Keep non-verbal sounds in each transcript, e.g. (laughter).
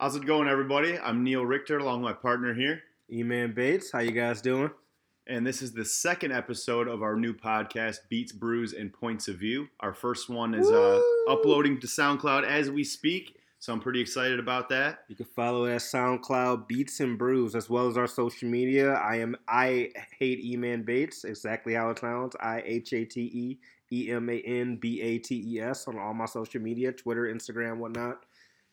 How's it going, everybody? I'm Neil Richter, along with my partner here, E-Man Bates. How you guys doing? and this is the second episode of our new podcast, Beats, Brews, and Points of View. Our first one is uh, uploading to SoundCloud as we speak, so I'm pretty excited about that. You can follow at SoundCloud Beats and Brews as well as our social media. I am I hate E-Man Bates, exactly how it sounds. I H A T E E M A N B A T E S on all my social media, Twitter, Instagram, whatnot.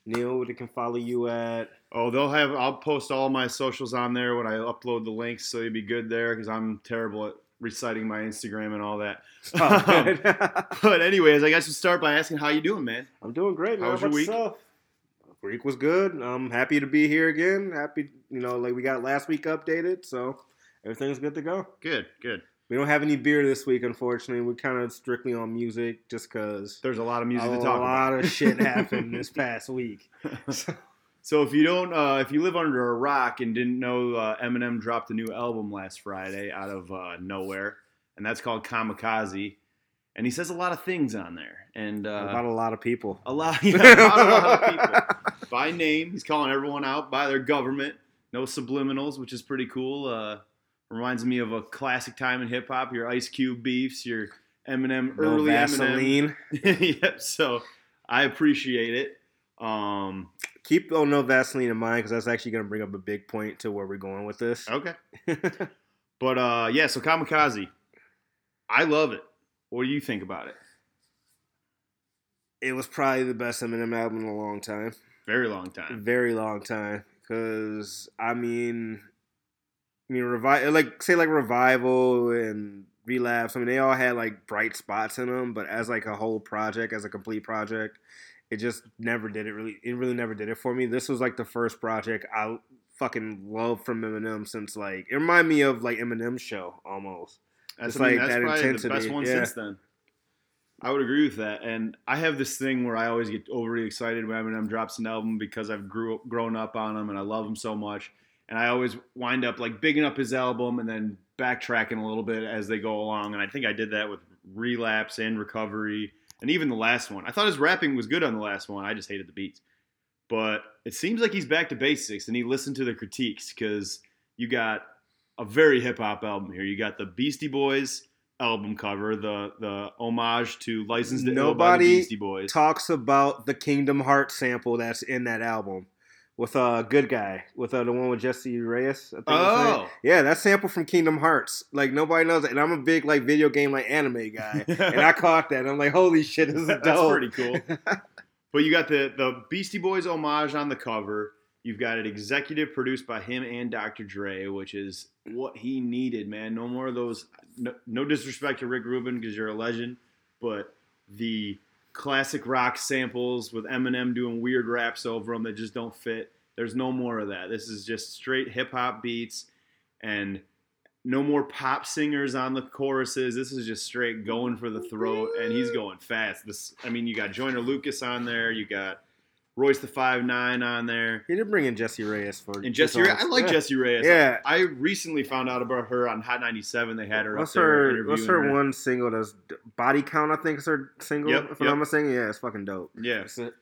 Neil, they can follow you at Oh, they'll have. I'll post all my socials on there when I upload the links, so you'll be good there because I'm terrible at reciting my Instagram and all that. (laughs) oh, um, but anyways, I guess we'll start by asking how you doing, man. I'm doing great, man. How was your week? yourself? Week was good. I'm happy to be here again. Happy, you know, like we got last week updated, so everything's good to go. Good, good. We don't have any beer this week, unfortunately. We're kind of strictly on music just because There's a lot of music to talk about. A lot of shit (laughs) happened this past week. (laughs) So if you don't, uh, if you live under a rock and didn't know, uh, Eminem dropped a new album last Friday out of uh, nowhere, and that's called Kamikaze, and he says a lot of things on there, and uh, About a lot of people. a lot, (laughs) yeah, about a lot of people by name. He's calling everyone out by their government. No subliminals, which is pretty cool. Reminds me of a classic time in hip hop. Your Ice Cube beefs, your Eminem No early Vaseline. Eminem. (laughs) yep. So I appreciate it. Um, Keep oh no Vaseline in mind because that's actually going to bring up a big point to where we're going with this. okay. (laughs) But uh, yeah, so Kamikaze, I love it. What do you think about it? it was probably the best Eminem album in a long time. Very long time. very long time because I mean, I mean, revive like say like revival and relapse. I mean, they all had like bright spots in them, but as like a whole project, as a complete project, it just never did it. Really, it really never did it for me. This was like the first project I fucking loved from Eminem since like it reminded me of like Eminem's show almost. That's, It's I mean, like that's that probably the best one yeah. since then. I would agree with that. And I have this thing where I always get overly excited when Eminem drops an album because I've grew grown up on him and I love him so much. And I always wind up like bigging up his album and then backtracking a little bit as they go along. And I think I did that with Relapse and Recovery and even the last one. I thought his rapping was good on the last one. I just hated the beats. But it seems like he's back to basics and he listened to the critiques because you got a very hip hop album here. You got the Beastie Boys album cover, the the homage to Licensed to Ill by the Nobody Beastie Boys. Talks about the Kingdom Hearts sample that's in that album. With a uh, good guy, with uh, the one with Jessie Reyez. I think. Oh, Yeah, that sample from Kingdom Hearts. Like nobody knows it. And I'm a big like video game like anime (laughs) guy. and I caught that. I'm like, holy shit, this is dope. that's pretty cool. (laughs) But you got the the Beastie Boys homage on the cover. You've got it executive produced by him and Dr. Dre, which is what he needed, man. No more of those. No, no disrespect to Rick Rubin because you're a legend, but the classic rock samples with Eminem doing weird raps over them that just don't fit. There's no more of that. This is just straight hip hop beats and no more pop singers on the choruses. This is just straight going for the throat, and he's going fast. This, I mean, you got Joyner Lucas on there, you got Royce the Five Nine on there, He did bring in Jessie Reyez for and Jesse. his Reyes. I like yeah. Jessie Reyez. Yeah. I recently found out about her on Hot 97. They had her What's up there her What's her, her. one single Does Body Count, I think is her single, Yep, if I'm yep. not mistaken. Yeah, it's fucking dope. Yeah. That's it.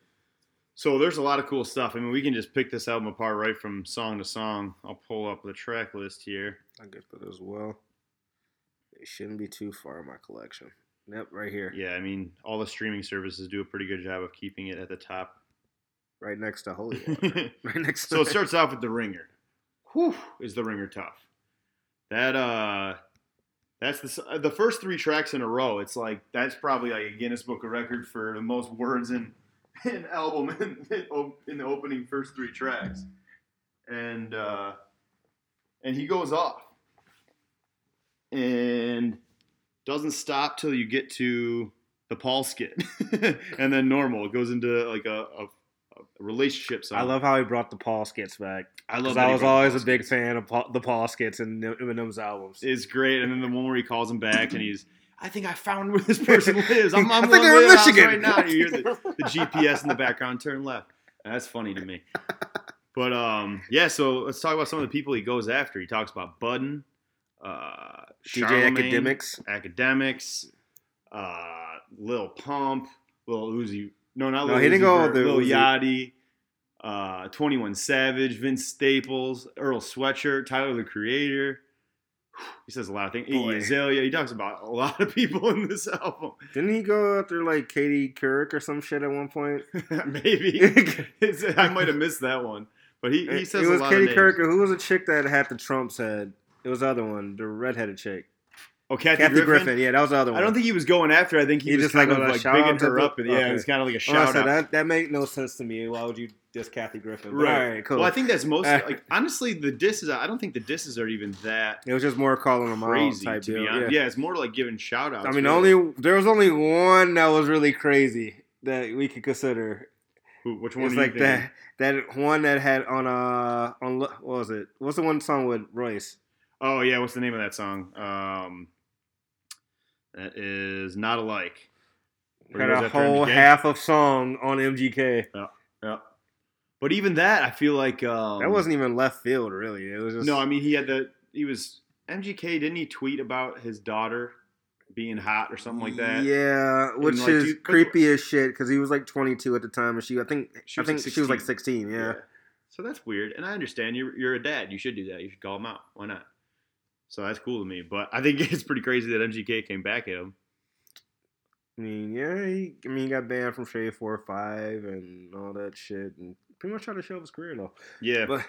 So there's a lot of cool stuff. I mean, we can just pick this album apart right from song to song. I'll pull up the track list here. I get that as well. It shouldn't be too far in my collection. Yep, right here. Yeah, I mean, all the streaming services do a pretty good job of keeping it at the top. Right next to Holy (laughs) Water. right next to so it starts off with the ringer. Whew, is the ringer tough? That uh, that's the the first three tracks in a row. It's like that's probably like a Guinness Book of Record for the most words in (laughs) an album in, in the opening first three tracks, and uh, and he goes off and doesn't stop till you get to the Paul skit, (laughs) and then normal. It goes into like a, a, a relationship song. I love how he brought the Paul skits back. I love. I was always a big fan of Paul, the Paul skits and Eminem's albums. It's great, and then the one where he calls him back and he's. I think I found where this (laughs) person lives. I'm, I I'm think they're in to the house Michigan. right now. You hear the, (laughs) the GPS in the background. Turn left. That's funny to me. But um, yeah. So let's talk about some of the people he goes after. He talks about Budden, uh, DJ Akademiks. Akademiks, uh, Lil Pump, Lil Uzi. No, not No, Lil he didn't go with the Lil. Yachty. uh, 21 Savage, Vince Staples, Earl Sweatshirt, Tyler the Creator. He says a lot of things. Iggy Azalea. He talks about a lot of people in this (laughs) album. Didn't he go after like Katie Couric or some shit at one point? (laughs) Maybe (laughs) I might have missed that one, but he, he says it was a lot Katie of names. Couric. Who was a chick that had the Trump's head? It was the other one, the redheaded chick. Oh, Kathy, Kathy Griffin. Griffin. Yeah, that was the other one. I don't think he was going after. I think he, He was just, kind like, of a like bigging her up. And, Yeah, okay. it was kind of like a shout out. that that made no sense to me. Why would you diss Kathy Griffin? But Right. Cool. Well, I think that's most like honestly the disses. I don't think the disses are even that it was just more calling them crazy out type to deal. Yeah. Yeah. it's more like giving shout outs. I mean, only there was only one that was really crazy that we could consider. which one? It's like that that one that had on uh on what was it? What's the one song with Royce? Oh yeah, what's the name of that song? Um, that is not alike. Had a whole MGK. half of song on MGK. Yeah. yeah. But even that, I feel like um, that wasn't even left field, really. It was just No, I mean he had the he was MGK. Didn't he tweet about his daughter being hot or something like that? Yeah, which like, is dude, creepy as shit because he was like 22 at the time, and she, I think, She I was, think like, she was like 16. 16. Yeah. So that's weird, and I understand you're you're a dad. You should do that. You should call him out. Why not? So that's cool to me. But I think (laughs) it's pretty crazy that MGK came back at him. I mean, yeah, he, I mean, he got banned from Shade 45 and all that shit, and pretty much tried to show his career though. Yeah. But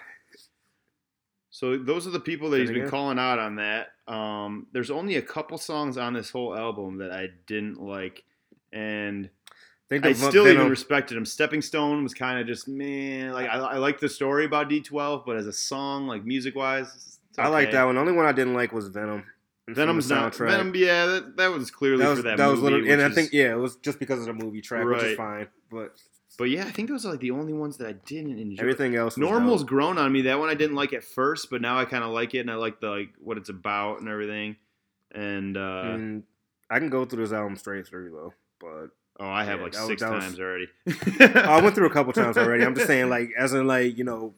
So those are the people that he's been again- calling out on that. Um, there's only a couple songs on this whole album that I didn't like, and I think I still Venom, even respected him. Stepping Stone was kind of just man. Like I, I like the story about D12, but as a song, like music wise, I like that one. The only one I didn't like was Venom. Venom's not soundtrack. Venom. Yeah, that, that was clearly That was for that, that was literally, and which I think yeah, it was just because of the movie track, which is fine. But But yeah, I think those are like the only ones that I didn't enjoy. everything else, was Normal's dope. grown on me. That one I didn't like at first, but now I kind of like it, and I like the like what it's about and everything. And uh, And I can go through this album straight through though, but oh, I have yeah, like was- six was- times already. I went through a couple (laughs) times already. I'm just saying, like, as in, like, you know,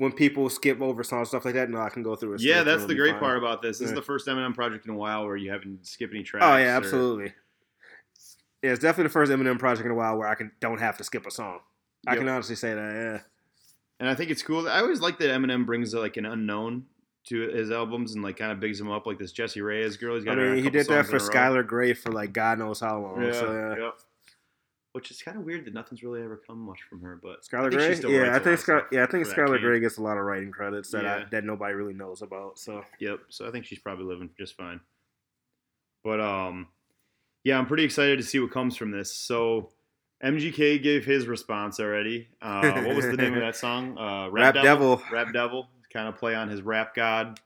when people skip over songs, and stuff like that. No, I can go through it. Yeah, that's the great part about this. This is the first Eminem project in a while where you haven't skipped any tracks. Oh yeah, or- absolutely. Yeah, it's definitely the first Eminem project in a while where I can don't have to skip a song. I can honestly say that. Yeah. And I think it's cool. I always like that Eminem brings like an unknown to his albums and like kind of bigs him up, like this Jessie Reyez girl. He's I got a mean, he did that for in a row. Skylar Grey for like God knows how long. Yeah, So, yeah. yep. Which is kind of weird that nothing's really ever come much from her, but Skylar Grey, yeah, I think stuff yeah, I think Skylar. Grey gets a lot of writing credits that I, that nobody really knows about. So Yep. So I think she's probably living just fine. But um, yeah, I'm pretty excited to see what comes from this. So MGK gave his response already. Uh, what was the name of that (laughs) song? Uh, Rap Devil. Rap Devil. Kind of play on his rap god.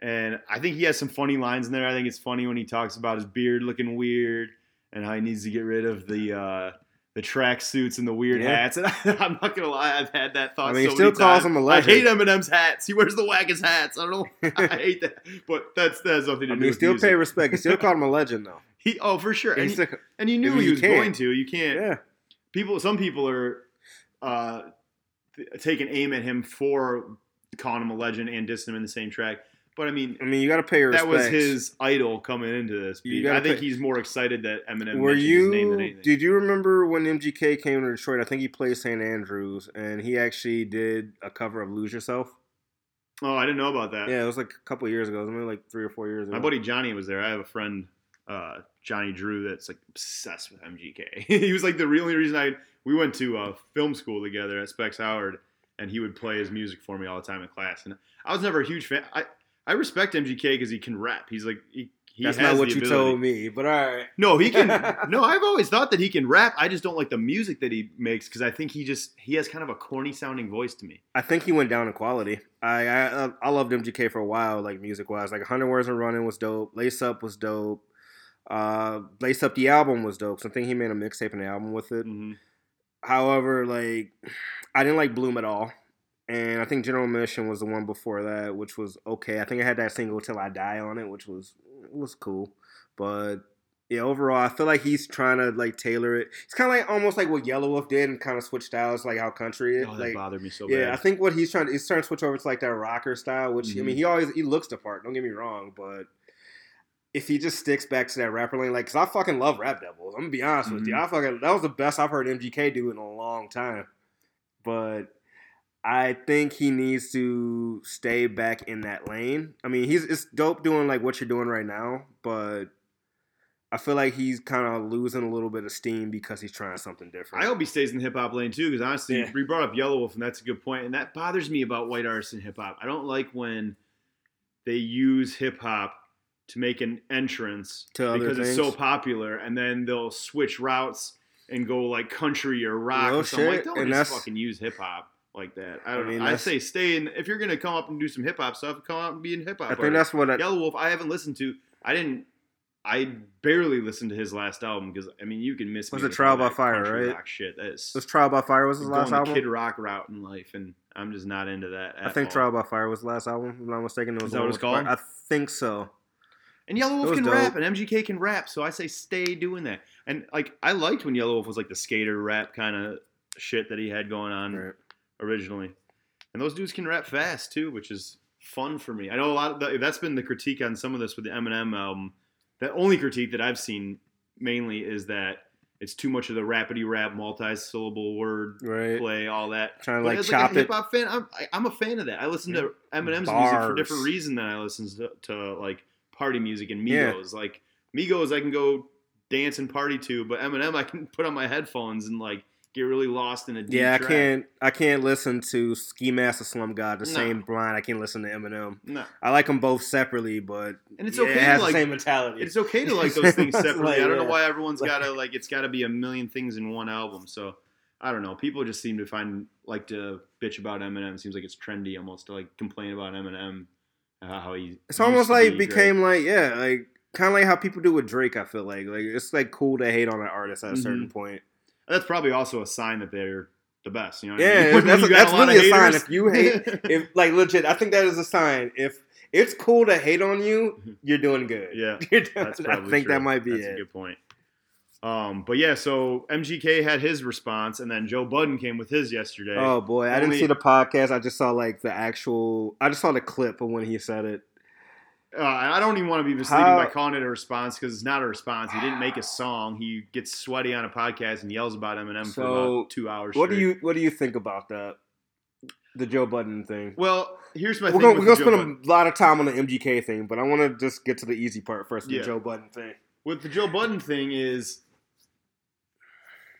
And I think he has some funny lines in there. I think it's funny when he talks about his beard looking weird and how he needs to get rid of the uh, the track suits and the weird Yeah. hats. (laughs) And I, am not gonna lie, I've had that thought. I mean, he still many calls times. him a I hate legend. Eminem's hats. He wears the wackest hats. I don't know. I (laughs) hate that, but that's that has nothing to I do mean, with still music. pay respect. He still called him a legend though. (laughs) He oh for sure, and, he, and you knew he was can't. going to. You can't. yeah, People, some people are uh, th- taking aim at him for calling him a legend and dissing him in the same track. But I mean, I mean, you got to pay your that respects. was his idol coming into this. You I think pay- he's more excited that Eminem Were mentioned his name than you? anything. Did you remember when MGK came to Detroit? I think he played St. Andrews, and he actually did a cover of "Lose Yourself." oh, I didn't know about that. Yeah, it was like a couple years ago. It was maybe like three or four years ago. My buddy Johnny was there. I have a friend, uh, Johnny Drew, that's like obsessed with MGK. (laughs) he was like the only reason I we went to uh, film school together at Specs Howard, and he would play his music for me all the time in class. And I was never a huge fan. I I respect MGK because he can rap. He's like he. he That's not what you ability. told me, but all right. No, he can. (laughs) no, I've always thought that he can rap. I just don't like the music that he makes because I think he just he has kind of a corny sounding voice to me. I think he went down in quality. I I, I loved MGK for a while, like music wise. Like 100 Words and Running was dope. Lace Up was dope. Uh, Lace Up the album was dope. So I think he made a mixtape and an album with it. hmm However, like I didn't like Bloom at all. And I think General Admission was the one before that, which was okay. I think I had that single "Till I Die" on it, which was was cool. But yeah, overall, I feel like he's trying to like tailor it. It's kind of like almost like what Yelawolf did and kind of switch styles, like how country is. Oh, that like, bothered me so yeah, I think what he's trying to he's trying to switch over to like that rocker style, which I Mhm. mean he always he looks the part. Don't get me wrong, but if he just sticks back to that rapper lane, like, cause I fucking love Rap Devils. I'm gonna be honest with you, Mhm. I fucking that was the best I've heard MGK do in a long time. but I think he needs to stay back in that lane. I mean, he's it's dope doing like what you're doing right now, but I feel like he's kind of losing a little bit of steam because he's trying something different. I hope he stays in the hip hop lane too, because honestly, Yeah. we brought up Yelawolf, and that's a good point. And that bothers me about white artists in hip hop. I don't like when they use hip hop to make an entrance To other because it's so popular, and then they'll switch routes and go like country or rock or something. Like, don't and just fucking use hip hop like that. I I don't mean, know. I say stay in. If you're gonna come up and do some hip hop stuff, come out and be in hip hop. I think that's what I, Yelawolf. I haven't listened to. I didn't. I barely listened to his last album because I mean you can miss. Was me it Trial by Fire, right? rock shit. That is was Trial by Fire was his last album. Kid Rock route in life, and I'm just not into that. I think all. Trial by Fire was the last album. If I'm not mistaken. It was Is that what it's called? I think so. And Yelawolf can dope. rap, and MGK can rap. So I say stay doing that. And like I liked when Yelawolf was like the skater rap kind of shit that he had going on Right. Originally. And those dudes can rap fast too, which is fun for me. I know a lot of the, that's been the critique on some of this with the Eminem album. The only critique that I've seen mainly is that it's too much of the rapidy rap, multi-syllable word Right. play, all that. Trying to But like chop like a it. hip hop fan, I'm, I, I'm a fan of that. I listen to Eminem's music for Bars. different reason than I listen to, to like party music and Yeah. Migos. Like Migos, I can go dance and party to, but Eminem, I can (laughs) put on my headphones and like get really lost in a deep Yeah, I track. can't. I can't listen to Ski Mask the Slump God the No. same blind. I can't listen to Eminem. No. I like them both separately, but And it's yeah, okay it to has like the same mentality. It's okay to like (laughs) those things It's separately. like, I don't know yeah. why everyone's Like- gotta like it's gotta be a million things in one album. So I don't know. People just seem to find like to bitch about Eminem. It seems like it's trendy almost to like complain about Eminem. uh, How he It's almost to like be, became like yeah, like kind of like how people do with Drake. I feel like like it's like cool to hate on an artist at a certain Mhm. point. That's probably also a sign that they're the best. You know? what I mean? (laughs) Yeah, that's, got that's of really a sign. If you hate, (laughs) if like legit, I think that is a sign. If it's cool to hate on you, Mhm. you're doing good. Yeah, (laughs) doing- That's I think true. that might be That's it. a good point. Um, but yeah, so MGK had his response, and then Joe Budden came with his yesterday. Oh boy, I didn't see the podcast. I just saw like the actual. I just saw the clip of when he said it. Uh, I don't even want to be misleading How- by calling it a response because it's not a response. He didn't make a song. He gets sweaty on a podcast and yells about Eminem for So, about two hours. What do you What do you think about that? The Joe Budden thing. Well, here's my We're thing. gonna, with we're gonna spend Budden. a lot of time on the MGK thing, but I want to just get to the easy part first. The Yeah. Joe Budden thing. with the Joe Budden thing is,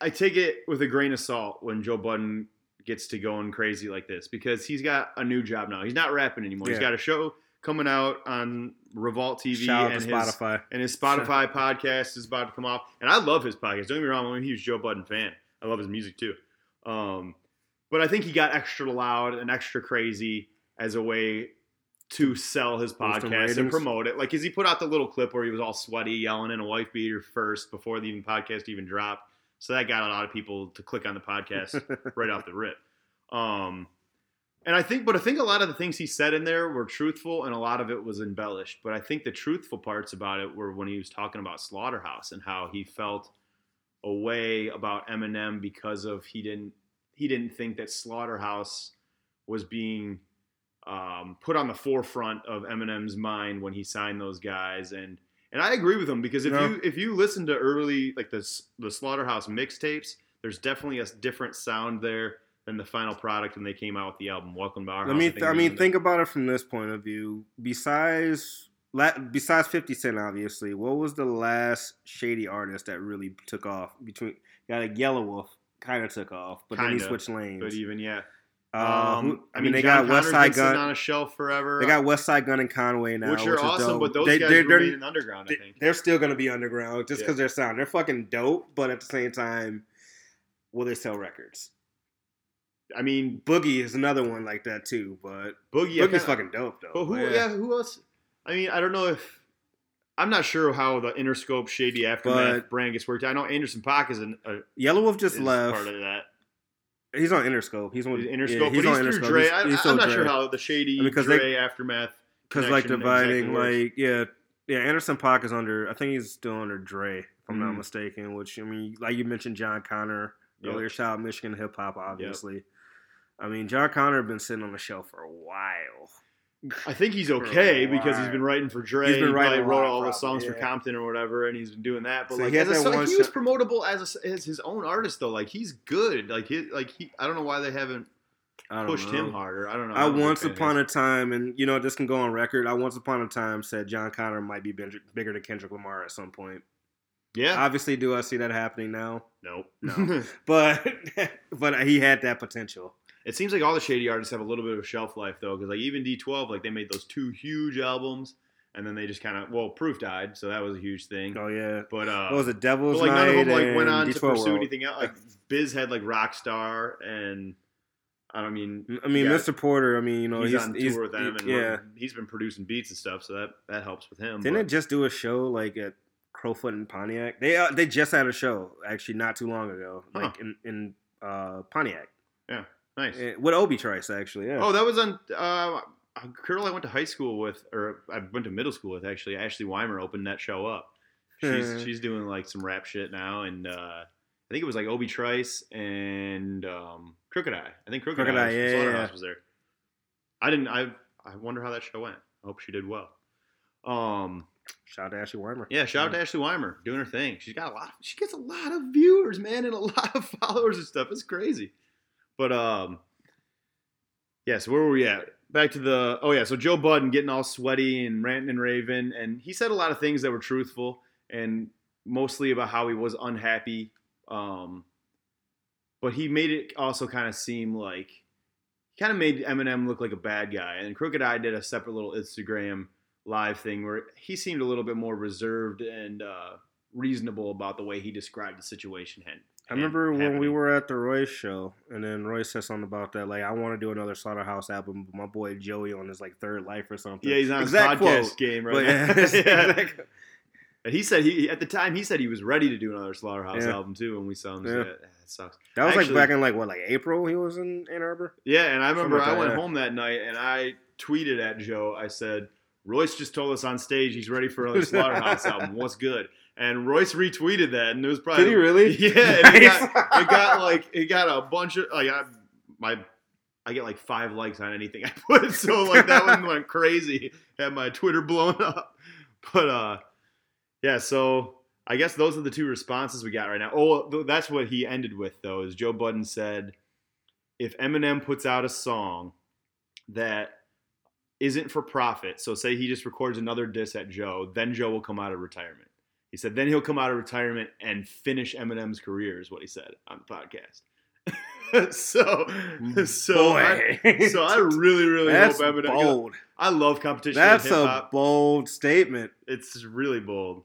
I take it with a grain of salt when Joe Budden gets to going crazy like this because he's got a new job now. He's not rapping anymore. He's got a show coming out on Revolt TV Shout out and his Spotify. and his Spotify (laughs) podcast is about to come off. And I love his podcast. Don't get me wrong, I'm a huge Joe Budden fan. I love his music too. Um, but I think he got extra loud and extra crazy as a way to sell his podcast and promote it. Like, cause he put out the little clip where he was all sweaty, yelling in a wife beater first before the even podcast even dropped. So that got a lot of people to click on the podcast (laughs) right off the rip. Um, and I think, but I think a lot of the things he said in there were truthful, and a lot of it was embellished. But I think the truthful parts about it were when he was talking about Slaughterhouse and how he felt a way about Eminem because of he didn't he didn't think that Slaughterhouse was being um, put on the forefront of Eminem's mind when he signed those guys, and and I agree with him because if Yeah. you if you listen to early like the the Slaughterhouse mixtapes, there's definitely a different sound there than the final product when they came out with the album Welcome to Our Let House. me. think I mean, in think about it from this point of view. Besides, besides Fifty Cent, obviously, what was the last shady artist that really took off? Between got like Yelawolf, kind of took off, but then Kinda, he switched lanes. But even yeah, Uh, um, who- I mean, they John got Westside Gunn. on a shelf forever. They got West Side Gun and Conway now, which which, are is awesome, dope. but those They- guys they're, they're- remain underground. I think. they're still gonna be underground just Yeah. because their sound. They're fucking dope, but at the same time, will they sell records? I mean, Boogie is another one like that too, but Boogie. Boogie's kinda- fucking dope though. But who? But Yeah. who else? I mean, I don't know if I'm not sure how the Interscope Shady Aftermath But- brand gets worked. I know Anderson Paak is an a, Yelawolf just left. part of that. He's on Interscope. He's on He's yeah, Interscope, he's but on he's through Interscope. Dre. He's- I, he's I'm not Dre. sure how the Shady I mean, Dre they- Aftermath because like dividing exactly like yeah yeah Anderson Paak is under I think he's still under Dre if I'm not Mhm. mistaken which I mean like you mentioned Jon Connor Yep. earlier shout out Michigan hip hop obviously I mean Jon Connor had been sitting on the shelf for a while I think he's (laughs) okay because he's been writing for Dre. He's been writing a wrote all the songs for yeah. Compton or whatever, and he's been doing that. But So like, he a, that he was promotable as a, as his own artist though. Like he's good. Like he like he. I don't know why they haven't I pushed know. him harder. I don't know. I I'm a big once upon his. a time, and you know this can go on record. I once upon a time said Jon Connor might be bigger bigger than Kendrick Lamar at some point. yeah. Obviously, do I see that happening now? nope. No. (laughs) But (laughs) but he had that potential. It seems like all the shady artists have a little bit of a shelf life though, because like even D12, like they made those two huge albums, and then they just kind of well, Proof died, so that was a huge thing. Oh yeah. But uh, what was it? Devil's but like Night none of them like went on to D12 pursue World. anything else. Like Biz had like Rockstar, and I don't mean I mean, Yeah. Mr. Porter. I mean, you know, he's, he's, on he's- tour with them, and yeah. he's been producing beats and stuff, so that that helps with him. Didn't but- it just do a show like at Crofoot and Pontiac? They uh, they just had a show actually not too long ago, Huh. like in in uh, Pontiac nice? What with Obi Trice actually. Yeah. Oh, that was on. Uh, a girl I went to high school with, or I went to middle school with, actually. Ashley Weimer opened that show up. She's she's doing like some rap shit now, and uh, I think it was like Obi Trice and um, Crooked Eye. I think Crooked, Crooked I, Eye, was, yeah, Slaughterhouse yeah. was there. I didn't. I I wonder how that show went. I hope she did well. Um, Shout out to Ashley Weimer. yeah, shout out to Ashley Weimer doing her thing. She's got a lot. She gets a lot of viewers, man, and a (laughs) lot of followers and stuff. It's crazy. But um, yeah. So where were we at? Back to the oh yeah. So Joe Budden getting all sweaty and ranting and raving, and he said a lot of things that were truthful and mostly about how he was unhappy. Um, but he made it also kind of seem like he kind of made Eminem look like a bad guy. And Crooked I did a separate little Instagram live thing where he seemed a little bit more reserved and uh, reasonable about the way he described the situation. I remember when we were at the Royce show, and then Royce said something about that. Like, I want to do another Slaughterhouse album, but my boy Joey on his like third life or something. Yeah, he's on his Exact podcast quote. game right But, (laughs) yeah, Yeah. (laughs) And he said he at the time he said he was ready to do another Slaughterhouse Yeah. album too, and we saw him. Yeah. "Ah, That sucks. that was Actually- like back in like what, like April? He was in Ann Arbor. Yeah, and I remember like I went yeah. home that night and I tweeted at Joe. I said, "Royce just told us on stage he's ready for another Slaughterhouse album. What's good?" And Royce retweeted that, and it was probably Did he really? (laughs) Yeah, and it, got, it got like it got a bunch of like I, my I get like five likes on anything (laughs) I put, so like that one went crazy. Had my Twitter blown up, but uh, yeah. So I guess those are the two responses we got right now. Oh, that's what he ended with though. Is Joe Budden said, if Eminem puts out a song that isn't for profit, so say he just records another diss at Joe, then Joe will come out of retirement. He said then he'll come out of retirement and finish Eminem's career, is what he said on the podcast. (laughs) so, mm, so, I, so I really, really That's hope Eminem. bold. I love competition. That's a bold statement. It's really bold.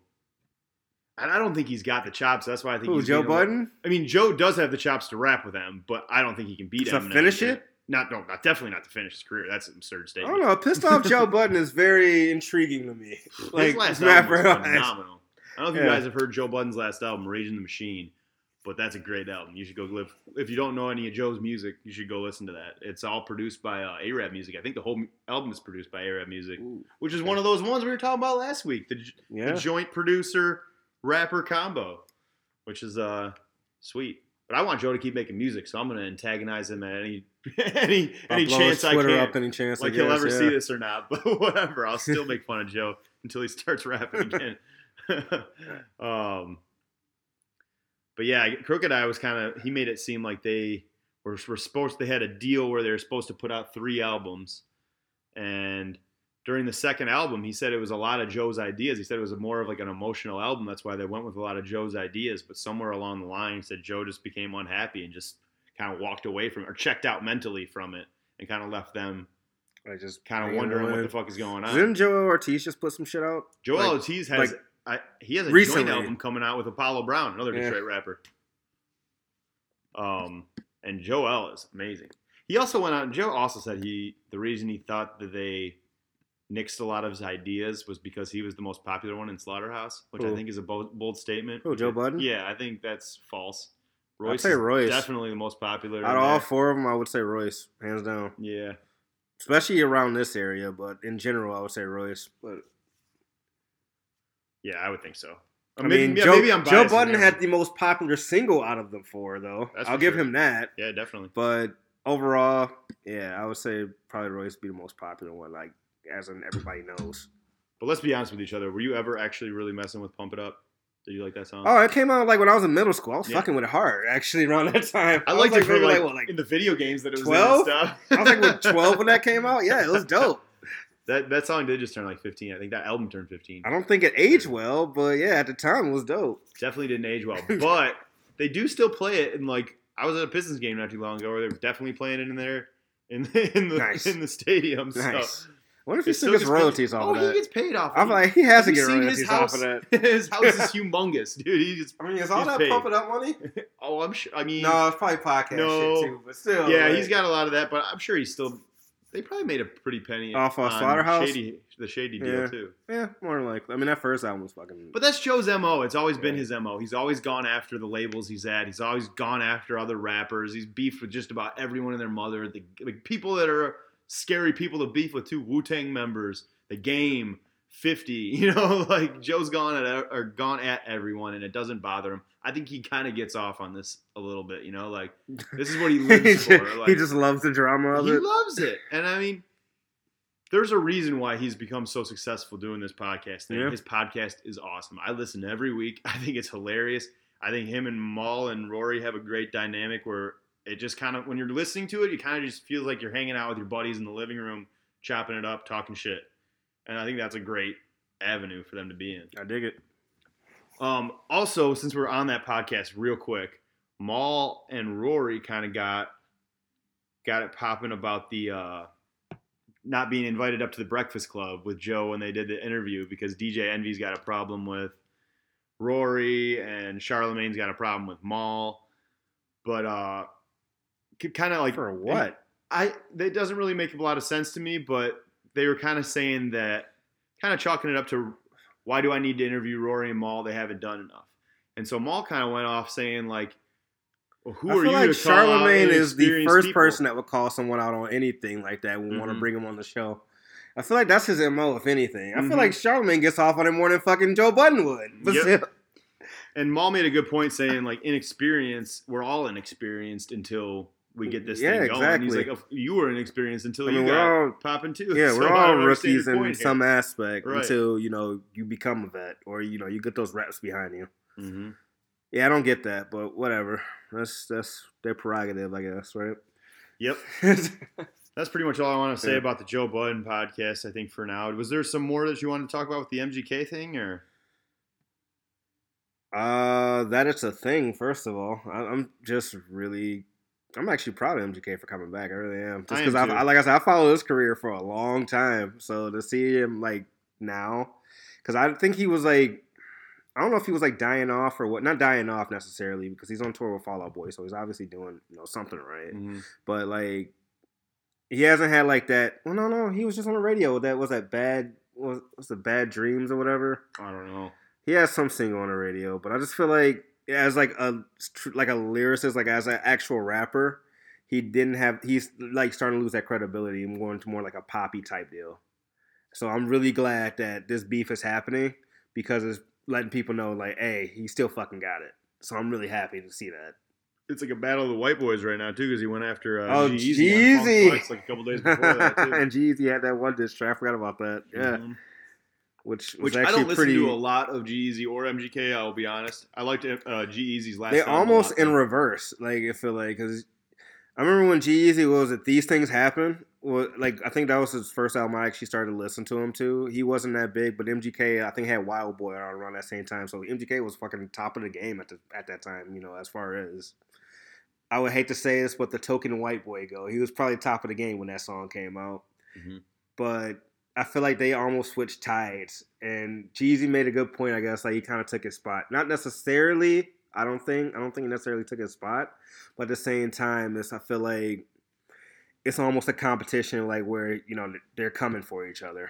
And I don't think he's got the chops. That's why I think he's Joe. Budden? I mean, Joe does have the chops to rap with him, but I don't think he can beat To Eminem. finish it? Not no, not definitely not to finish his career. That's an absurd statement. I don't know. Pissed off Joe (laughs) Budden is very intriguing to me. His Like, last Matt album phenomenal. I don't know if Yeah. you guys have heard Joe Budden's last album, Rage & the Machine, but that's a great album. You should go live. If you don't know any of Joe's music, you should go listen to that. It's all produced by uh, Araab Muzik. I think the whole album is produced by Araab Muzik, Ooh, which is one of those ones we were talking about last week. The, yeah. the joint producer rapper combo, which is uh sweet. But I want Joe to keep making music, so I'm going to antagonize him at any (laughs) any I'll any chance I can. up any chance. like I he'll guess, ever yeah. see this or not, (laughs) but whatever. I'll still make fun of Joe until he starts rapping (laughs) again. (laughs) um, but yeah, Crooked I was kind of he made it seem like they were, were supposed they had a deal where they were supposed to put out three albums, and during the second album, he said it was a lot of Joe's ideas. He said it was more of like an emotional album. That's why they went with a lot of Joe's ideas. But somewhere along the line, he said Joe just became unhappy and just kind of walked away from it or checked out mentally from it and kind of left them I just kind of wondering what the fuck is going on. Didn't Joell Ortiz just put some shit out? Joell like- Ortiz has like, I, he has a recently. joint album coming out with Apollo Brown, another Yeah. Detroit rapper. Um, and Joell is amazing. He also went out. Joe also said he the reason he thought that they nixed a lot of his ideas was because he was the most popular one in Slaughterhouse, which I think is a bold, bold statement. Who, Joe Budden? Yeah, I think that's false. I'd Royce say Royce. definitely the most popular. Out of all four of them, I would say Royce, hands down. yeah, Especially around this area, but in general, I would say Royce. But yeah, I would think so. I Maybe- mean, yeah, Joe, maybe I'm Joe Budden there. had the most popular single out of the four, though. That's I'll give sure. him that. Yeah, definitely. But overall, yeah, I would say probably Royce be the most popular one. Like as in everybody knows. But let's be honest with each other. Were you ever actually really messing with Pump It Up? Did you like that song? Oh, it came out like when I was in middle school. I was Yeah. fucking with it hard actually around that time. I was, liked it for maybe, like, what, like in the video games that it was 12? in and stuff. I was like with twelve when that came (laughs) out. Yeah, it was dope. That that song did just turn like 15. I think that album turned 15. I don't think it aged well, but yeah, at the time it was dope. Definitely didn't age well, (laughs) but they do still play it. And like I was at a Pistons game not too long ago, where they were definitely playing it in there in the in the, Nice. in the stadium. Nice. So I wonder if he it still gets paid- royalties oh, off of that. Oh, he gets paid off. I'm He- like, he has to get seen royalties his off house? of that. (laughs) his house is (laughs) humongous, dude. He just I mean, is all all that that paid. pump Pump up money? oh, I'm sure. I mean, No, it's probably podcast No. shit too, but still. yeah, like- he's got a lot of that, but I'm sure he's still. They probably made a pretty penny Off, uh, on Slaughterhouse? Shady, the Shady deal Yeah. too. Yeah, more than likely. I mean, that first album was fucking. But that's Joe's mo. It's always been his mo. He's always gone after the labels he's at. He's always gone after other rappers. He's beefed with just about everyone and their mother. The like, people that are scary people to beef with two Wu Tang members, the game, Fifty. (laughs) You know, (laughs) like Joe's gone at or gone at everyone, and it doesn't bother him. I think he kind of gets off on this a little bit. You know, like (laughs) this is what he he, lives just, for. Like, he just loves the drama of he it. He loves it. And I mean, there's a reason why he's become so successful doing this podcast thing. Yeah. His podcast is awesome. I listen every week. (laughs) I think it's hilarious. I think him and Mal and Rory have a great dynamic where it just kind of, when you're listening to it, you kind of just feels like you're hanging out with your buddies in the living room, chopping it up, talking shit. And I think that's a great avenue for them to be in. I dig it. Um, also, since we're on that podcast, real quick, Mal and Rory kind of got got it popping about the uh, not being invited up to the Breakfast Club with Joe when they did the interview because DJ Envy's got a problem with Rory and Charlemagne's got a problem with Mal, but uh, kind of like For what? I that doesn't really make a lot of sense to me, but they were kind of saying that, kind of chalking it up to why do I need to interview Rory and Mal? They haven't done enough. And so Mal kind of went off saying like, well, "Who I are feel you like to call out Charlemagne is the first people?" person that would call someone out on anything like that. We want to bring him on the show. I feel like that's his mo, if anything. I Mhm. feel like Charlemagne gets off on it more than fucking Joe Budden would. (laughs) Yep. And Mal made a good point saying like inexperienced. We're all inexperienced until we get this Yeah, thing going. And He's exactly. like, "Oh, you were inexperienced until I mean, you got all- popping too. yeah, (laughs) So we're all rookies in here. some aspect Right. until you know you become a vet or you know you get those reps behind you. Mhm. Yeah, I don't get that, but whatever. That's that's their prerogative, I guess, right? Yep. (laughs) That's pretty much all I want to say Yeah. about the Joe Budden podcast. I think for now, was there some more that you wanted to talk about with the MGK thing, or Uh, that it's a thing. First of all, I, I'm just really, I'm actually proud of MGK for coming back. I really am. Just because I. I, like I said, I followed his career for a long time. So to see him like now, because I think he was like, I don't know if he was like dying off or what. Not dying off necessarily because he's on tour with Fall Out Boy, so he's obviously doing you know something right. Mm-hmm. But like, he hasn't had like that. Well, no, no, he was just on the radio. with That was that bad. Was was the bad dreams or whatever I don't know. he has some single on the radio, but I just feel like as like a like a lyricist, like as an actual rapper, he didn't have. He's like starting to lose that credibility and going to more like a poppy type deal. So I'm really glad that this beef is happening because it's letting people know like, hey, he still fucking got it. So I'm really happy to see that. It's like a battle of the white boys right now too, because he went after uh, Oh, G-Eazy on Funk Jeezy. Like a couple days before that too. and (laughs) Jeezy had that one diss track. I forgot about that. Yeah, Mhm. Which was Which I don't listen pretty. to a lot of G-Eazy or MGK. I will be honest. I liked uh, G-Eazy's last. they almost in reverse. Like I feel like because I remember when G-Eazy was at These Things Happen. Well, like I think that was his first album. I actually started to listen to him too. He wasn't that big, but MGK I think had Wild Boy out around that same time. So MGK was fucking top of the game at the at that time. You know, as far as I would hate to say this, but the token white boy go, he was probably top of the game when that song came out. Mhm. But I feel like they almost switched tides, and Jeezy made a good point. I guess like he kind of took his spot, not necessarily. I don't think I don't think he necessarily took his spot, but at the same time, it's I feel like it's almost a competition, like where you know they're coming for each other,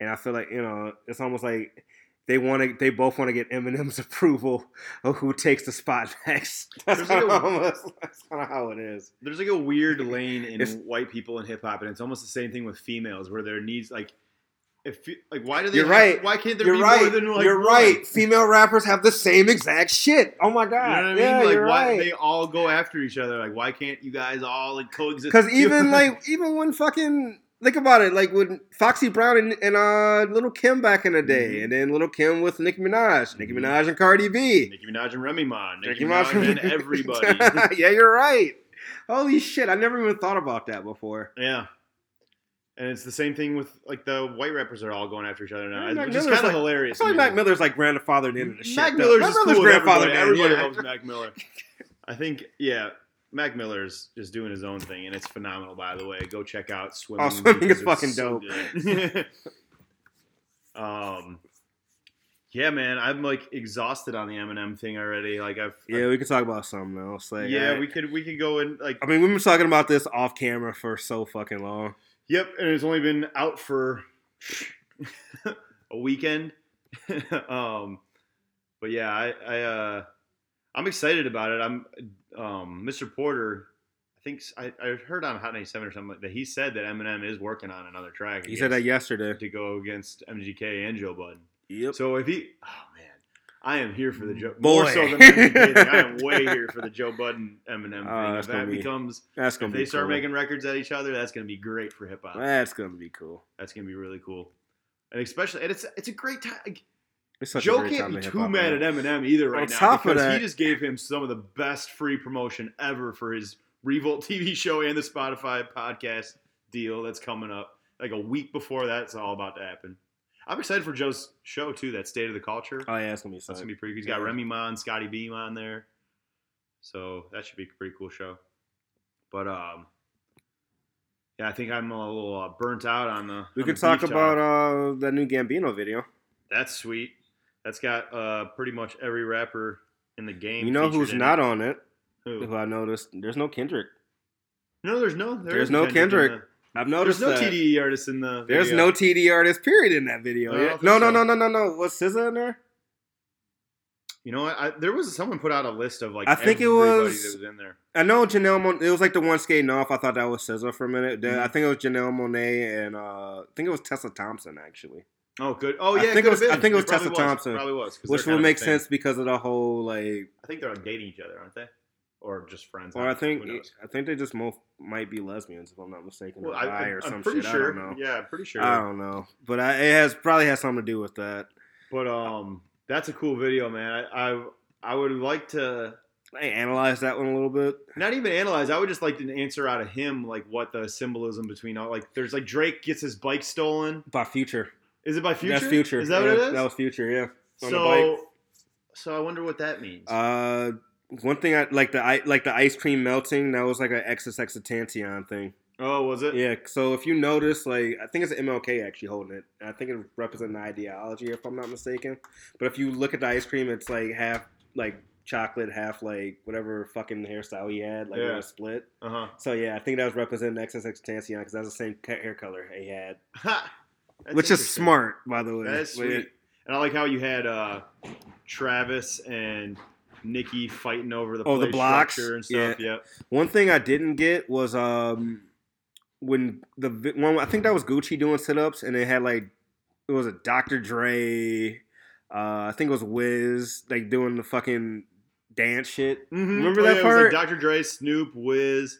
and I feel like you know it's almost like they want to, they both want to get Eminem's (laughs) approval of who takes the spot (laughs) next. (laughs) That's kind like of a- almost kind of how it is. There's like a weird lane in It's- white people in hip hop, and it's almost the same thing with females, where there needs like, if like why do they? You're have- right. Why can't there You're be right. more than like you're one? right. Female rappers have the same exact shit. Oh my god. You know what I mean? Yeah, like you're why right. they all go after each other? Like why can't you guys all like coexist? Because even like even when fucking think about it, like when Foxy Brown and, and uh, Little Kim back in the day, Mhm. and then Little Kim with Nicki Minaj, Nicki Mhm. Minaj and Cardi B, Nicki Minaj and Remy Ma, Nicki, Nicki Minaj, and everybody. (laughs) yeah, you're right. Holy shit, I never even thought about that before. yeah. And it's the same thing with like the white rappers are all going after each other now, Yeah, Mac which is kind of like- I hilarious. feel like Mac. Miller's like grandfathered into the shit. Mac. Miller's Mac Miller's cool. in, Everybody, everybody yeah. loves Mac Miller. (laughs) I think, yeah, Mac Miller's just doing his own thing, and it's phenomenal. By the way, go check out swimming. Oh, Swimming is it's fucking so dope. (laughs) um, yeah, man, I'm like exhausted on the Eminem thing already. Like I've, Yeah, we could talk about something else. Like, yeah, I, we could we could go in like I mean, we've been talking about this off camera for so fucking long. Yep, and it's only been out for a weekend. (laughs) um, but yeah, I, I uh, I'm excited about it. I'm um, Mr. Porter. I think I, I heard on Hot 97 or something like that he said that Eminem is working on another track. He said that yesterday. to go against MGK and Joe Budden. Yep. So if he, oh I am here for the Joe. Boy. More so than the MGK thing, I am (laughs) way here for the Joe Budden Eminem oh, thing. Oh, if that be- becomes, That's if gonna they be start cool. making records at each other, that's gonna be great for hip hop. That's gonna be cool. That's gonna be really cool, and especially, and it's it's a great time. It's such a Joe can't be too mad at Eminem either right On now because that- he just gave him some of the best free promotion ever for his Revolt TV show and the Spotify podcast deal that's coming up. Like a week before that's all about to happen. I'm excited for Joe's show too. That State of the Culture. Oh yeah, it's gonna be That's gonna be pretty. He's got Yeah. Remy Ma and Scottie Beam on there, so that should be a pretty cool show. But um, yeah, I think I'm a little uh, burnt out on the. We on could the talk about uh that new Gambino video. That's sweet. That's got uh, pretty much every rapper in the game. You know who's not it. on it? Who? Who I noticed? There's no Kendrick. No, there's no. there There's no in Kendrick. I've noticed There's no. TDE artists in the. There's video. no TD artist period in that video. Don't Yeah. No, no, so. no, no, no, no. Was SZA in there? You know what? I, there was someone put out a list of like. I think it was- that was in there. I know Janelle. Mon- it was like the one skating off. I thought that was SZA for a minute. Then Mhm. I think it was Janelle Monáe and uh, I think it was Tessa Thompson actually, Oh, good. Oh, yeah. I think it it was- I think it was probably Tessa Thompson, Probably was, which would make sense because of the whole like. I think they're dating each other, aren't they? Or just friends. Or I think I think they just mo- might be lesbians if I'm not mistaken. Well, I, or some I'm pretty shit. sure. I don't know. Yeah, I'm pretty sure. I don't know, but I, it has probably has something to do with that. But um, that's a cool video, man. I I, I would like to I analyzed that one a little bit. not even analyze. I would just like an answer out of him, like what the symbolism between all. Like, there's like Drake gets his bike stolen. By Future. Is it by Future? That's Future. Is that yeah, what it is? That was Future. Yeah. on the so, so I wonder what that means. Uh, one thing I like the like the ice cream melting. That was like an XXXTentacion thing. oh, was it? Yeah. So if you notice, like I think it's MLK actually holding it. I think it represents an ideology, if I'm not mistaken. But if you look at the ice cream, it's like half like chocolate, half like whatever fucking hairstyle he had, like Yeah. a split. Uh huh. So yeah, I think that was representing XXXTentacion because that's the same hair color he had, (laughs) Ha! Which is smart, by the way. That's sweet. And I like how you had uh, Travis and Nicki fighting over the Oh, the blocks? and stuff. Yep. One thing I didn't get was um when the one I think that was Gucci doing sit ups and it had like it was a Dr. Dre, uh, I think it was Wiz like doing the fucking dance shit. Remember Oh, that yeah, it part? was like Dr. Dre, Snoop, Wiz.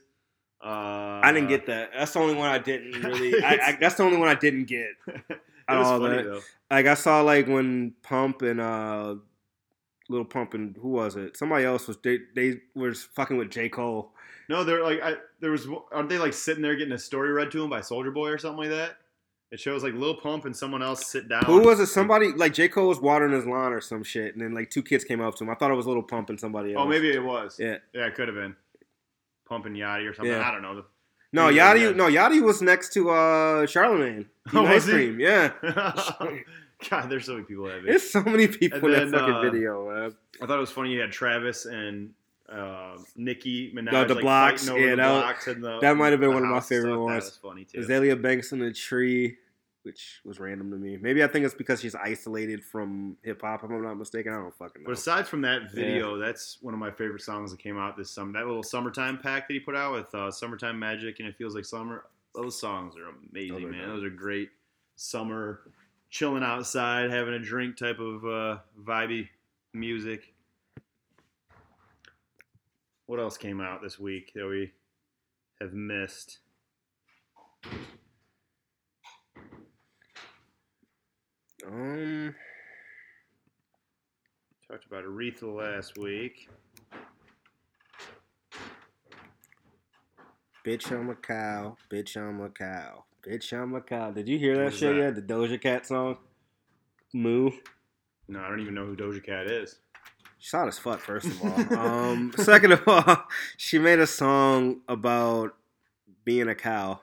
Uh, I didn't get that. That's the only one I didn't (laughs) really. I, I, that's the only one I didn't get. (laughs) it was funny that. though. Like I saw like when Pump and uh Little Pump and who was it? Somebody else was they they was fucking with J Cole. No, they're like I, there was. Aren't they like sitting there getting a story read to them by Soldier Boy or something like that? It shows like Lil Pump and someone else sit down. Who was it? Somebody like J Cole was watering his lawn or some shit, and then like two kids came up to him. I thought it was Little Pump and somebody else. Oh, maybe it was. Yeah. Yeah, it could have been. Pump and Yachty or something. Yeah. I don't know. No, Yachty. No, Yachty was next to uh Charlemagne. (laughs) Oh, Ice cream. Yeah. (laughs) (laughs) God, there's so many people that. There's so many people And in that fucking uh, video, man. I thought it was funny. You had Travis and uh, Nicki Minaj The- the like, blocks, yeah, the that blocks the, that might have been one of my favorite ones. That was funny too. Azealia Banks in the tree, which was random to me. Maybe I think it's because she's isolated from hip hop. If I'm not mistaken, I don't fucking know. But aside from that video, that's one of my favorite songs that came out this summer. That little summertime pack that he put out with uh, "Summertime Magic" and "It Feels Like Summer." Those songs are amazing, Those are man. Those are great summer, chilling outside, having a drink type of uh, vibey music. What else came out this week that we have missed? Um, talked about Aretha last week. Bitch, I'm a cow. Bitch, I'm a cow. Bitch, I'm a cow. Did you hear that shit yet? The Doja Cat song? Moo. No, I don't even know who Doja Cat is. She's hot as fuck, first of all. um, (laughs) second of all, (laughs) she made a song about being a cow,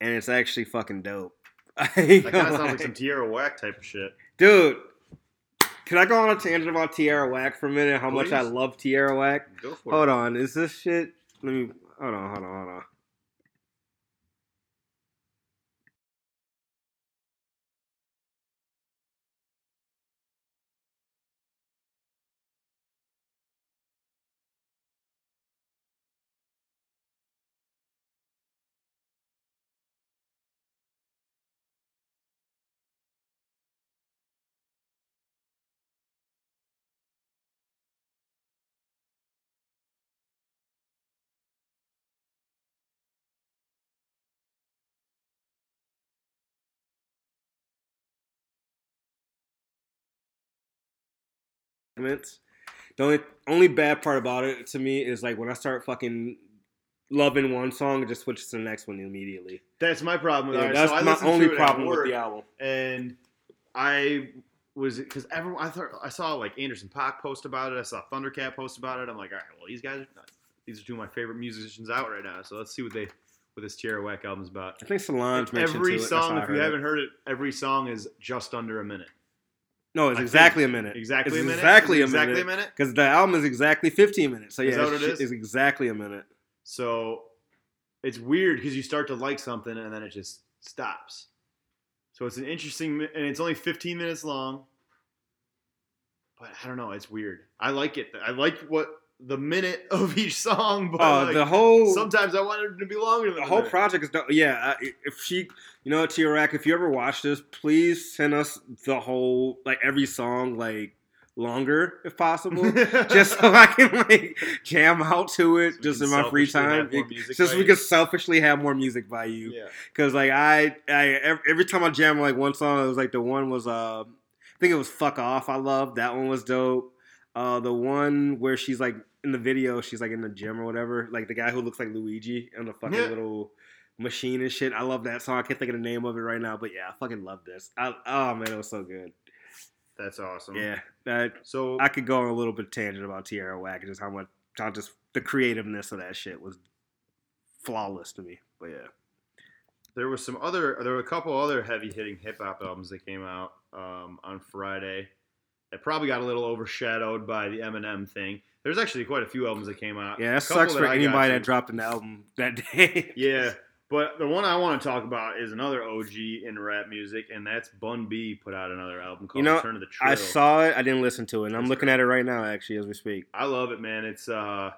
and it's actually fucking dope. (laughs) That kind of sounds like some Tierra Whack type of shit. Dude, can I go on a tangent about Tierra Whack for a minute? How much I love Tierra Whack? Go for Hold it. on, is this shit? Let me. Hold on, hold on, hold on. Segments. The only only bad part about it to me is like when I start fucking loving one song, it just switches to the next one immediately. That's my problem with Yeah, that's so my only to it at problem with the album. and I was because everyone I thought I saw like Anderson Paak post about it. I saw Thundercat post about it. I'm like, all right, well these guys, are, these are two of my favorite musicians out right now. So let's see what they what this Tierra Whack album's about. I think Solange mentioned Every to it. That's song, if you it. haven't heard it, every song is just under a minute. No, it's I exactly a minute. Exactly It's a minute. Exactly Is a it exactly minute. a minute. Because the album is exactly 15 minutes. So yeah, Is that what it's- It's exactly a minute. So it's weird because you start to like something and then it just stops. So it's an interesting, and it's only 15 minutes long. But I don't know, it's weird. I like it. I like what the minute (laughs) of each song, but Oh, like, the whole sometimes I wanted it to be longer than the whole minute. project is dope. Yeah, I- if she, you know, T-Rack, if you ever watch this, please send us the whole, like every song, like longer if possible, (laughs) just so I can like jam out to it, So just in my free time. Just so we you. can selfishly have more music by you. yeah. Cause like I, I every time I jam like one song, it was like the one was uh, I think it was "Fuck Off." I love that one was dope. Uh, the one where she's like in the video, she's like in the gym or whatever, like the guy who looks like Luigi on the fucking Yeah. little machine and shit. I love that song. I can't think of the name of it right now, but yeah, I fucking love this. I, oh man, it was so good. That's awesome. Yeah, that So I could go on a little bit tangent about Tierra Whack and just how much, how just the creativeness of that shit was flawless to me. But yeah. there was some other there were a couple other heavy hitting hip hop albums that came out um, on Friday that probably got a little overshadowed by the Eminem thing. There's actually quite a few albums that came out. Yeah, that sucks for I anybody that dropped an album that day. (laughs) Yeah, but the one I want to talk about is another OG in rap music, and that's Bun B put out another album called You know, Return of the Trill. I saw it. I didn't listen to it, and I'm looking at it right now, actually, as we speak. I love it, man. It's uh,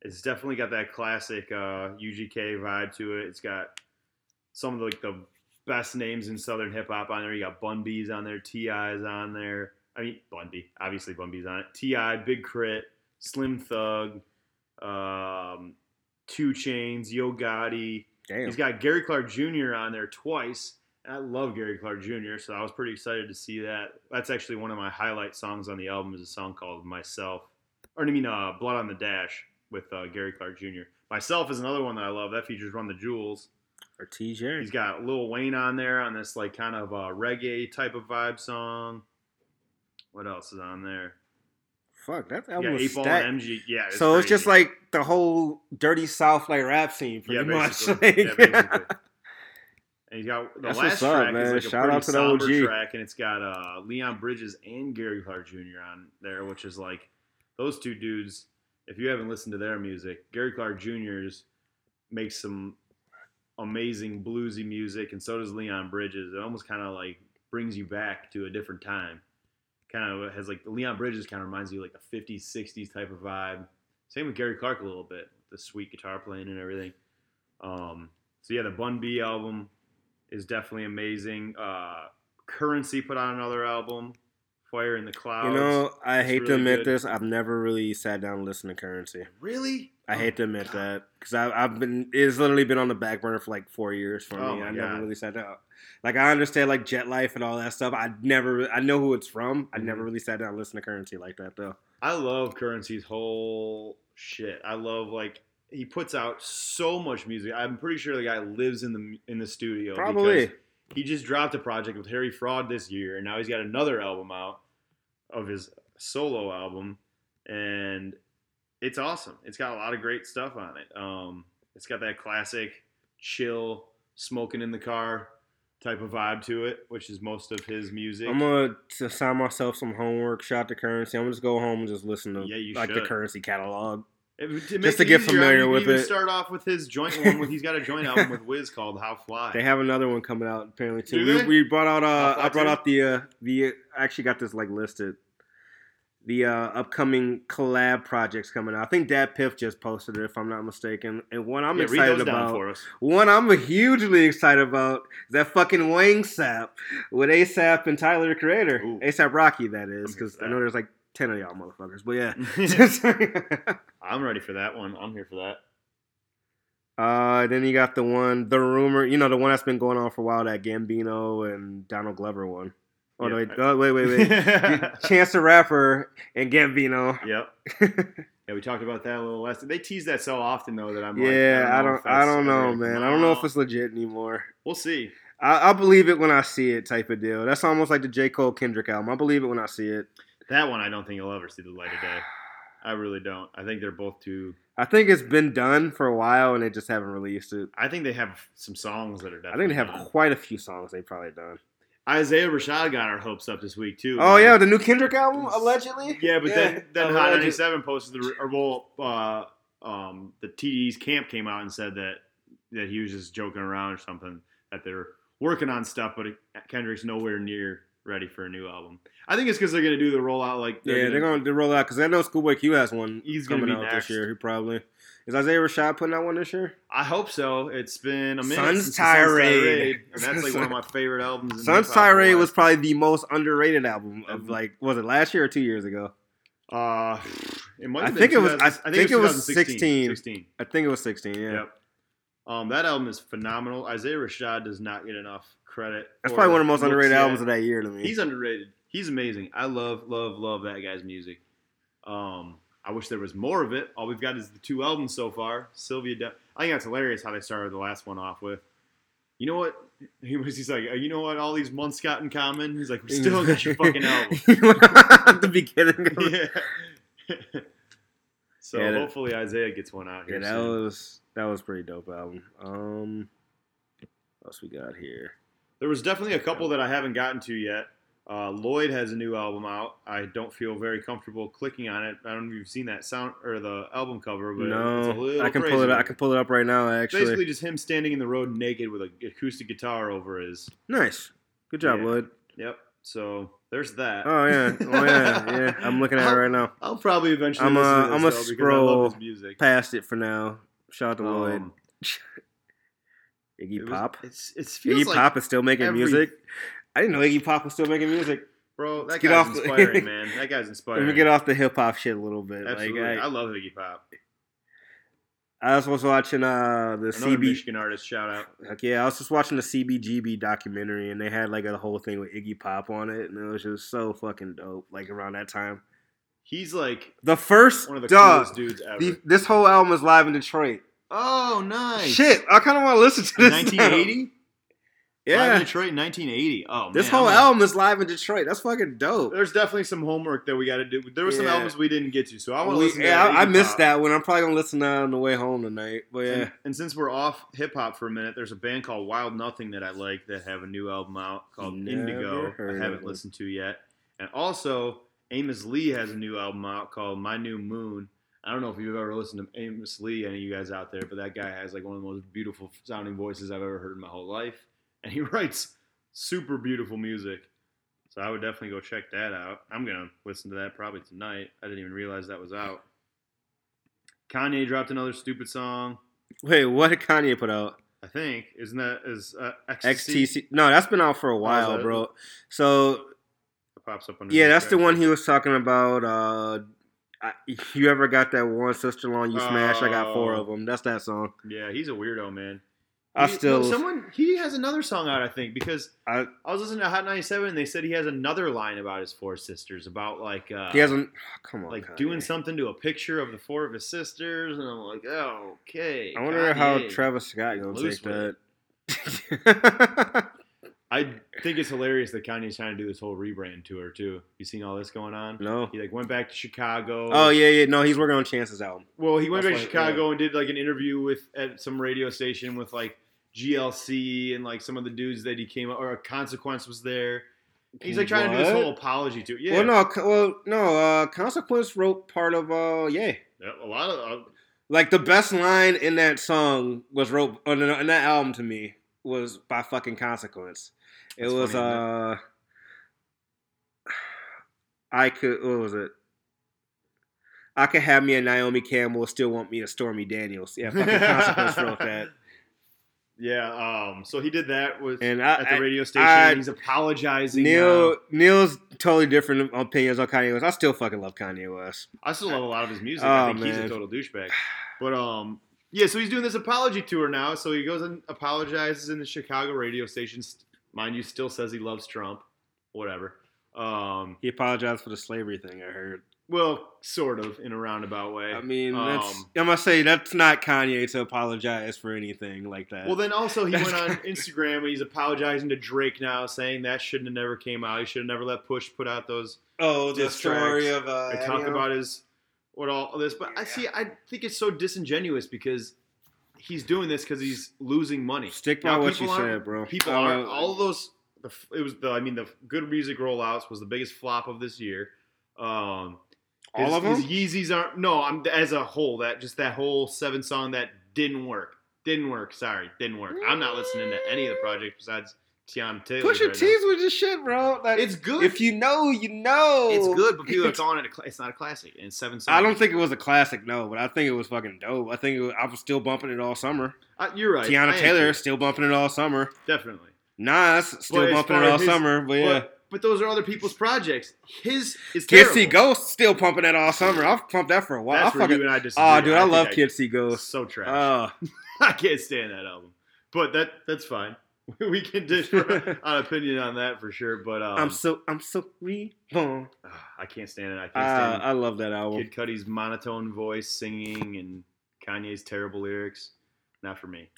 it's definitely got that classic uh, UGK vibe to it. It's got some of the, like the best names in Southern hip hop on there. You got Bun B's on there, T.I.'s on there. I mean Bun B, obviously Bun B's on it. T.I., Big K.R.I.T., Slim Thug, um, 2 Chainz, Yo Gotti. Damn. He's got Gary Clark Jr. on there twice. And I love Gary Clark Jr., so I was pretty excited to see that. That's actually one of my highlight songs on the album is a song called Myself. Or I mean uh, Blood on the Dash with uh, Gary Clark Jr. Myself is another one that I love. That features Run the Jewels. or TJ. He's got Lil Wayne on there on this like kind of uh, reggae type of vibe song. What else is on there? Fuck, that Yeah, album was Eight Ball and MG. Yeah, so it's just like the whole dirty South like rap scene, yeah, pretty much. (laughs) Like- yeah, basically. And he's got the That's last up, track man. is like a Shout pretty out to the somber OG. track, and it's got uh, Leon Bridges and Gary Clark Jr. on there, which is like those two dudes. If you haven't listened to their music, Gary Clark Jr.'s makes some amazing bluesy music, and so does Leon Bridges. It almost kind of like brings you back to a different time. Kind of has like Leon Bridges kind of reminds you like the 50s, 60s type of vibe. Same with Gary Clark a little bit, the sweet guitar playing and everything. Um, so yeah, the Bun B album is definitely amazing. Uh, Currency put out another album, Fire in the Clouds. You know, I It's hate to admit good. this. I've never really sat down and listened to Currency. really? I Oh, hate to admit God. that because I've been it's literally been on the back burner for like four years for Oh me. I never really sat down. Like I understand like Jet Life and all that stuff. I never I know who it's from. I never mm-hmm. really sat down and listened to Currency like that though. I love Currency's whole shit. I love like he puts out so much music. I'm pretty sure the guy lives in the in the studio. Probably. because He just dropped a project with Harry Fraud this year, and now he's got another album out of his solo album, and it's awesome. It's got a lot of great stuff on it. Um, it's got that classic chill, smoking in the car type of vibe to it, which is most of his music. I'm gonna assign myself some homework. Shot to Currency. I'm gonna just go home and just listen to Yeah, you like the. Currency catalog. It- to Just to get easier, familiar you with can even it. Start off with his joint (laughs) one. With, he's got a joint album with Wiz called "How Fly." They have another one coming out apparently too. We, we brought out uh I brought out the uh the I actually got this like listed. The uh, upcoming collab projects coming out. I think DatPiff just posted it if I'm not mistaken. And one I'm yeah, excited about. for us. One I'm hugely excited about is that fucking Wang Sap with ASAP and Tyler the Creator. Ooh. ASAP Rocky, that is, because I know there's like ten of y'all motherfuckers. But yeah. (laughs) I'm ready for that one. I'm here for that. uh, then you got the one, the rumor, you know, the one that's been going on for a while, that Gambino and Donald Glover one. Oh, no, Yeah, wait, oh, wait, wait, wait. (laughs) Chance the Rapper and Gambino. yep. (laughs) Yeah, we talked about that a little last. They tease that so often though that I'm yeah, like, I know don't, if I don't know, man. I don't know if it's legit anymore. We'll see. I, I'll believe it when I see it, type of deal. That's almost like the J Cole Kendrick album. I believe it when I see it. That one I don't think you'll ever see the light of day. I really don't. I think they're both too. I think it's been done for a while and they just haven't released it. I think they have some songs that are. Done. I think they have done. quite a few songs they've probably done. Isaiah Rashad got our hopes up this week too. Oh man. yeah, the new Kendrick album allegedly. Yeah, but then then Hot alleged- 97 posted the or well, uh, um, the TDE's camp came out and said that that he was just joking around or something that they're working on stuff, but Kendrick's nowhere near ready for a new album. I think it's because they're gonna do the rollout like Yeah, they're gonna roll out because I know Schoolboy Q has one. He's gonna coming out next. this year. He probably is Isaiah Rashad putting out one this year. I hope so. It's been a minute. Sun's Tirade. that's like (laughs) one of my favorite albums. Sun's Tirade was probably the most underrated album of Mhm. like was it last year or two years ago? Uh, it might I think it was- I I think, think it was, it was 2016. 16. 16. I think it was sixteen. Yeah, Yep. Um, that album is phenomenal. Isaiah Rashad does not get enough credit. that's probably one of the most underrated yet. albums of that year to me. He's underrated. He's amazing. I love, love, love that guy's music. Um, I wish there was more of it. All we've got is the two albums so far. Cilvia, De- I think that's hilarious how they started the last one off with. You know what? (laughs) He was. He's like, you know what? All these months got in common. He's like, we still got your fucking (laughs) album. (laughs) At the beginning. Yeah. so Yeah, that- hopefully Isaiah gets one out here. Yeah, that soon. was that was pretty dope album. Um, what else we got here? There was definitely a couple that I haven't gotten to yet. Uh, Lloyd has a new album out. I don't feel very comfortable clicking on it. I don't know if you've seen that sound or the album cover, but it's a no, little I can pull it. up. I can pull it up right now. Actually, basically just him standing in the road naked with an acoustic guitar over his. nice. Good job, Yeah. Lloyd. Yep. So there's that. Oh yeah, oh yeah, (laughs) yeah. I'm looking at it right now. I'll probably eventually. I'm, uh, I'm though, a scroll love his music. Past it for now. Shout out to Lloyd. (laughs) Iggy it was- Pop. It's it Iggy like, Pop is still making every- music. I didn't know Iggy Pop was still making music. bro. That Let's get guy's off the- inspiring, (laughs) man. That guy's inspiring. Let me get off the hip hop shit a little bit. Absolutely, Like I, I, love Iggy Pop. I was watching uh the Another CB. Michigan artist. Shout out. Like, yeah, I was just watching the CBGB documentary, and they had like a whole thing with Iggy Pop on it, and it was just so fucking dope. Like around that time, He's like the first one of the dog. coolest dudes ever. the- this whole album is live in Detroit. Oh, nice. Shit, I kind of want to listen to this. now. 1980? Live in Yeah, Detroit, 1980. Oh, man. this I'm whole gonna- album is live in Detroit. That's fucking dope. There's definitely some homework that we got to do. There were some Yeah. albums we didn't get to, so I want to listen to yeah, I, I missed that one. I'm probably gonna listen to that on the way home tonight. But yeah, And, and since we're off hip hop for a minute, there's a band called Wild Nothing that I like that have a new album out called Never Indigo. I haven't listened to yet. And also, Amos Lee has a new album out called My New Moon. I don't know if you've ever listened to Amos Lee, any of you guys out there, but that guy has like one of the most beautiful sounding voices I've ever heard in my whole life. And he (laughs) writes super beautiful music. So I would definitely go check that out. I'm going to listen to that probably tonight. I didn't even realize that was out. Kanye dropped another stupid song. wait, what did Kanye put out? I think isn't that is uh? XTC? No, that's been out for a while, that? bro. So pops up under. Yeah, that's the one he was talking about. Uh, I, you ever got that one sister long you smash? I got four of them. That's that song. Yeah, he's a weirdo, man. I He- still, no, someone he has another song out, I think, because I, I was listening to Hot 97 and they said he has another line about his four sisters, about like uh, he hasn't. come on, like Kanye. doing something to a picture of the four of his sisters, and I'm like, oh, okay. I wonder how Travis Scott gonna Loose take that. (laughs) I think it's hilarious that Kanye's trying to do this whole rebrand tour too. You seen all this going on? no. He like went back to Chicago. Oh yeah, yeah. No, he's working on Chance's album. Well, he went That's back to why- Chicago and did like an interview with at some radio station with like GLC and like some of the dudes that he came or a consequence was there. He's like trying to do this whole apology to yeah. Well, no, well, no. Uh, Consequence wrote part of. Uh, yeah. Yeah, a lot of uh, Like the best line in that song was wrote on the- in that album to me was by fucking Consequence. It was funny, uh I could what was it? I could have me a Naomi Campbell, still want me a Stormy Daniels. Yeah, fucking Consequence (laughs) wrote that. yeah. Um. So he did that with And I, at the I- radio station. I- he's apologizing. Neil now. Neil's totally different opinions on Kanye West. I still fucking love Kanye West. I still love a lot of his music. Oh, I think he's a total douchebag. But um, yeah. So he's doing this apology tour now. So he goes and apologizes in the Chicago radio stations. Mind you, still says he loves Trump. Whatever. Um. He apologized for the slavery thing. I heard. Well, sort of in a roundabout way. I mean, that's Um, I must say that's not Kanye to apologize for anything like that. Well, then also he went on (laughs) Instagram and he's apologizing to Drake now, saying that shouldn't have never came out. He should have never let Push put out those. oh, the story of uh, I talk about his what all of this, but I see. I think it's so disingenuous because he's doing this because he's losing money. Stick by Now, what you said, bro. People are all of those. The, it was the. I mean, the good music rollouts was the biggest flop of this year. Um, All of them? His Yeezys aren't. No, I'm as a whole. That just that whole seven song that didn't work. Didn't work. Sorry, didn't work. I'm not listening to any of the projects besides Teyana Taylor. Pusha T's with your shit, bro. Like, It's good. If you know, you know. It's good, but people are calling it. A, it's not a classic. And it's seven songs. I don't think it was a classic, no, but I think it was fucking dope. I think it was, I was still bumping it all summer. Uh, you're right. Teyana I Taylor still bumping it all summer. definitely. Nas still But bumping it all his- summer, but yeah. But, those are other people's projects. His is Kid terrible. See Ghost still pumping that all summer. I've pumped that for a while. That's I fucking, you and I disagree. oh, dude, I, think love Kid See Ghost. so trash. Oh, (laughs) I can't stand that album. But that that's fine. (laughs) We can (laughs) dish an opinion on that for sure. But um, I'm so I'm so reborn. I can't stand it. I can't Uh, stand I love that album. Kid Cudi's monotone voice singing and Kanye's terrible lyrics. Not for me.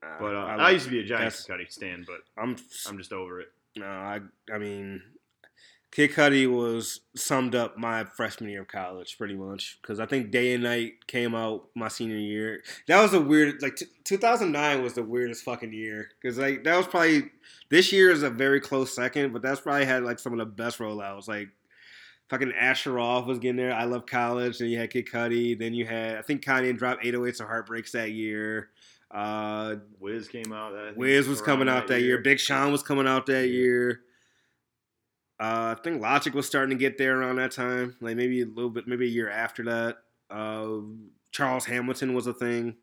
But uh, I, love- used to be a giant Cudi stan, but I'm I'm just over it. No, I I mean, Kid Cudi was summed up my freshman year of college pretty much because I think Day and Night came out my senior year. That was a weird like t- 2009 was the weirdest fucking year because like that was probably this year is a very close second, but that's probably had like some of the best rollouts like. Fucking Asher Roth was getting there. I love college. Then you had Kid Cudi. Then you had I think Kanye dropped 808s and Heartbreaks that year. Uh, Wiz came out. Think, Wiz was coming out that year. Big Sean was coming out that Yeah. year. Uh, I think Logic was starting to get there around that time, like maybe a little bit, maybe a year after that. Uh, Charles Hamilton was a thing.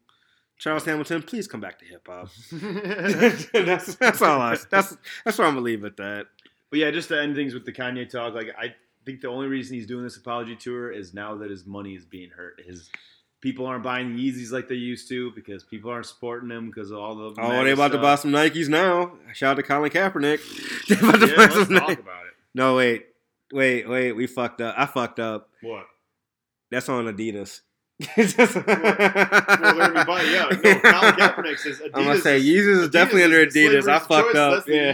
Charles Hamilton, please come back to hip hop. (laughs) (laughs) that's that's all I. That's that's where I'm gonna leave it at that. But yeah, just to end things with the Kanye talk, like I think the only reason he's doing this apology tour is now that his money is being hurt. His people aren't buying Yeezys like they used to because people aren't supporting him because of all the. Oh, they about to buy some Nikes now. Shout out to Colin Kaepernick. (laughs) they about to Yeah, buy let's some talk Nikes. about it. No, wait, wait, wait. We fucked up. I fucked up. What? That's on Adidas. Well, they're gonna be buying. Yeah, no. Colin Kaepernick says (laughs) Adidas. I'm gonna say Yeezys is definitely under Adidas. I fucked choice. up. That's Yeah.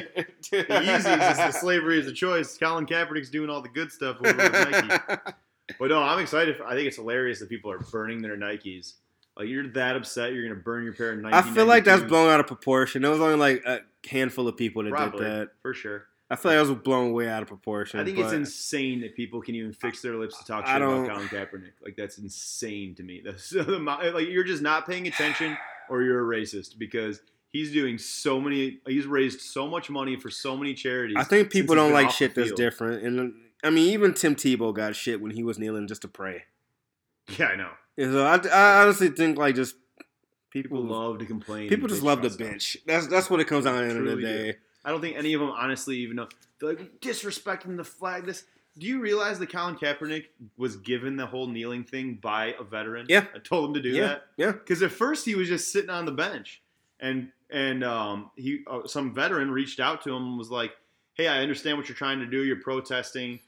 the Yeezys is the slavery is a choice. Colin Kaepernick's doing all the good stuff over Nike. (laughs) But no, I'm excited. I think it's hilarious that people are burning their Nikes. Like you're that upset, you're gonna burn your pair of Nike. I feel like that's blown out of proportion. There was only like a handful of people that Probably did that. for sure. I feel like that was blown way out of proportion. I think it's insane that people can even fix their lips to talk shit about Colin Kaepernick. Like that's insane to me. (laughs) That's like you're just not paying attention, or you're a racist because he's doing so many. He's raised so much money for so many charities. I think people don't like shit that's different. And I mean, even Tim Tebow got shit when he was kneeling just to pray. Yeah, I know. And so I, I honestly think like just People people love to complain. people just love to bench. That's that's what it comes down to the end of the day. do. I don't think any of them honestly even know. They're like disrespecting the flag. This. Do you realize that Colin Kaepernick was given the whole kneeling thing by a veteran? Yeah. I told him to do Yeah, that. yeah. Because at first he was just sitting on the bench, and and um, he uh, some veteran reached out to him and was like, "Hey, I understand what you're trying to do. You're protesting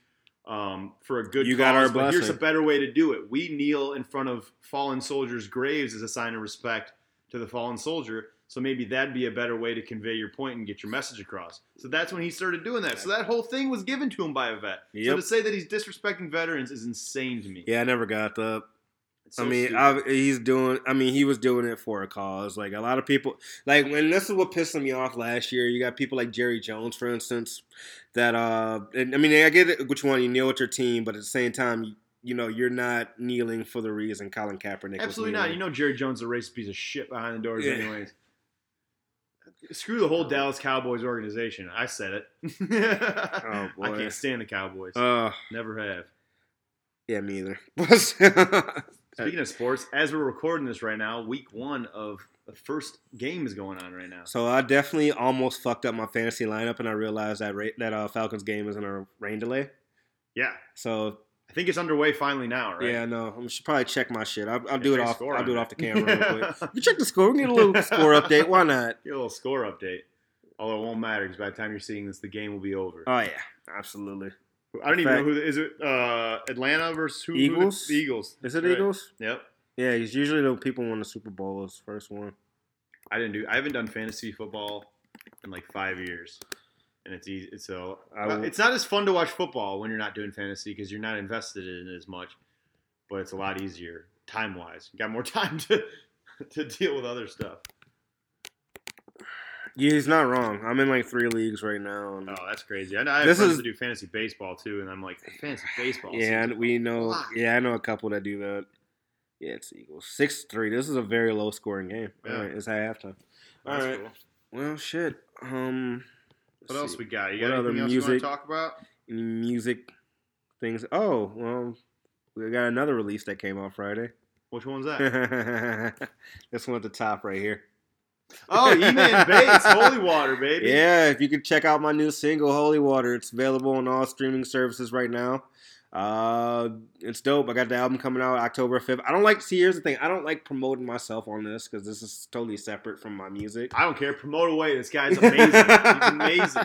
um, for a good You cause, got our but here's a better way to do it. We kneel in front of fallen soldiers' graves as a sign of respect to the fallen soldier. So maybe that'd be a better way to convey your point and get your message across. So that's when he started doing that. So that whole thing was given to him by a vet. So to say that he's disrespecting veterans is insane to me. Yeah, I never got that. So I mean. I, he's doing. I mean, he was doing it for a cause. Like a lot of people, like when this is what pissed me off last year. You got people like Jerry Jones, for instance, that uh, and, I mean, I get it, which one you kneel with your team, but at the same time, you, you know, you're not kneeling for the reason Colin Kaepernick. Was absolutely not. You know Jerry Jones is a racist piece of shit behind the doors, Yeah. anyways. Screw the whole Dallas Cowboys organization. I said it. (laughs) Oh, boy, I can't stand the Cowboys. Uh, Never have. yeah, me either. (laughs) Speaking of sports, as we're recording this right now, week one of the first game is going on right now. so I definitely almost fucked up my fantasy lineup, and I realized that ra- that uh, Falcons game is in a rain delay. Yeah. So I think it's underway finally now, right? yeah, no, I should probably check my shit. I'll, I'll do it off. I'll do it off the camera real quick. (laughs) You check the score. We need a little (laughs) score update. Why not? Get a little score update. Although it won't matter because by the time you're seeing this, the game will be over. Oh yeah, absolutely. I don't even fact- know who the, is it. Uh, Atlanta versus who? who the- Eagles? Eagles. Is it Right. Eagles? Yep. Yeah, it's usually the people win the Super Bowl is first one. I didn't do. I haven't done fantasy football in like five years, and it's easy. It's so. I will- it's not as fun to watch football when you're not doing fantasy because you're not invested in it as much. But it's a lot easier time wise. You got more (laughs) time to to deal with other stuff. Yeah, he's not wrong. I'm in like three leagues right now. And Oh, that's crazy. I, know I have This friends is- that do fantasy baseball too, and I'm like fantasy baseball. yeah, and we know. lot. Yeah, I know a couple that do that. Yeah, it's Eagles six three. This is a very low scoring game. Yeah. All right, it's at halftime. That's All right. cool. Well, shit. Um, let's What else we got? You What got other anything else you want music? to talk about? Any music things? Oh, well, we got another release that came out Friday. Which one's that? (laughs) this one at the top right here. oh, E-Man (laughs) Bates, Holy Water, baby. Yeah, if you could check out my new single, Holy Water, it's available on all streaming services right now. Uh, it's dope. I got the album coming out October 5th. I don't like, see, here's the thing. I don't like promoting myself on this because this is totally separate from my music. I don't care. Promote away. This guy's (laughs) amazing. He's amazing.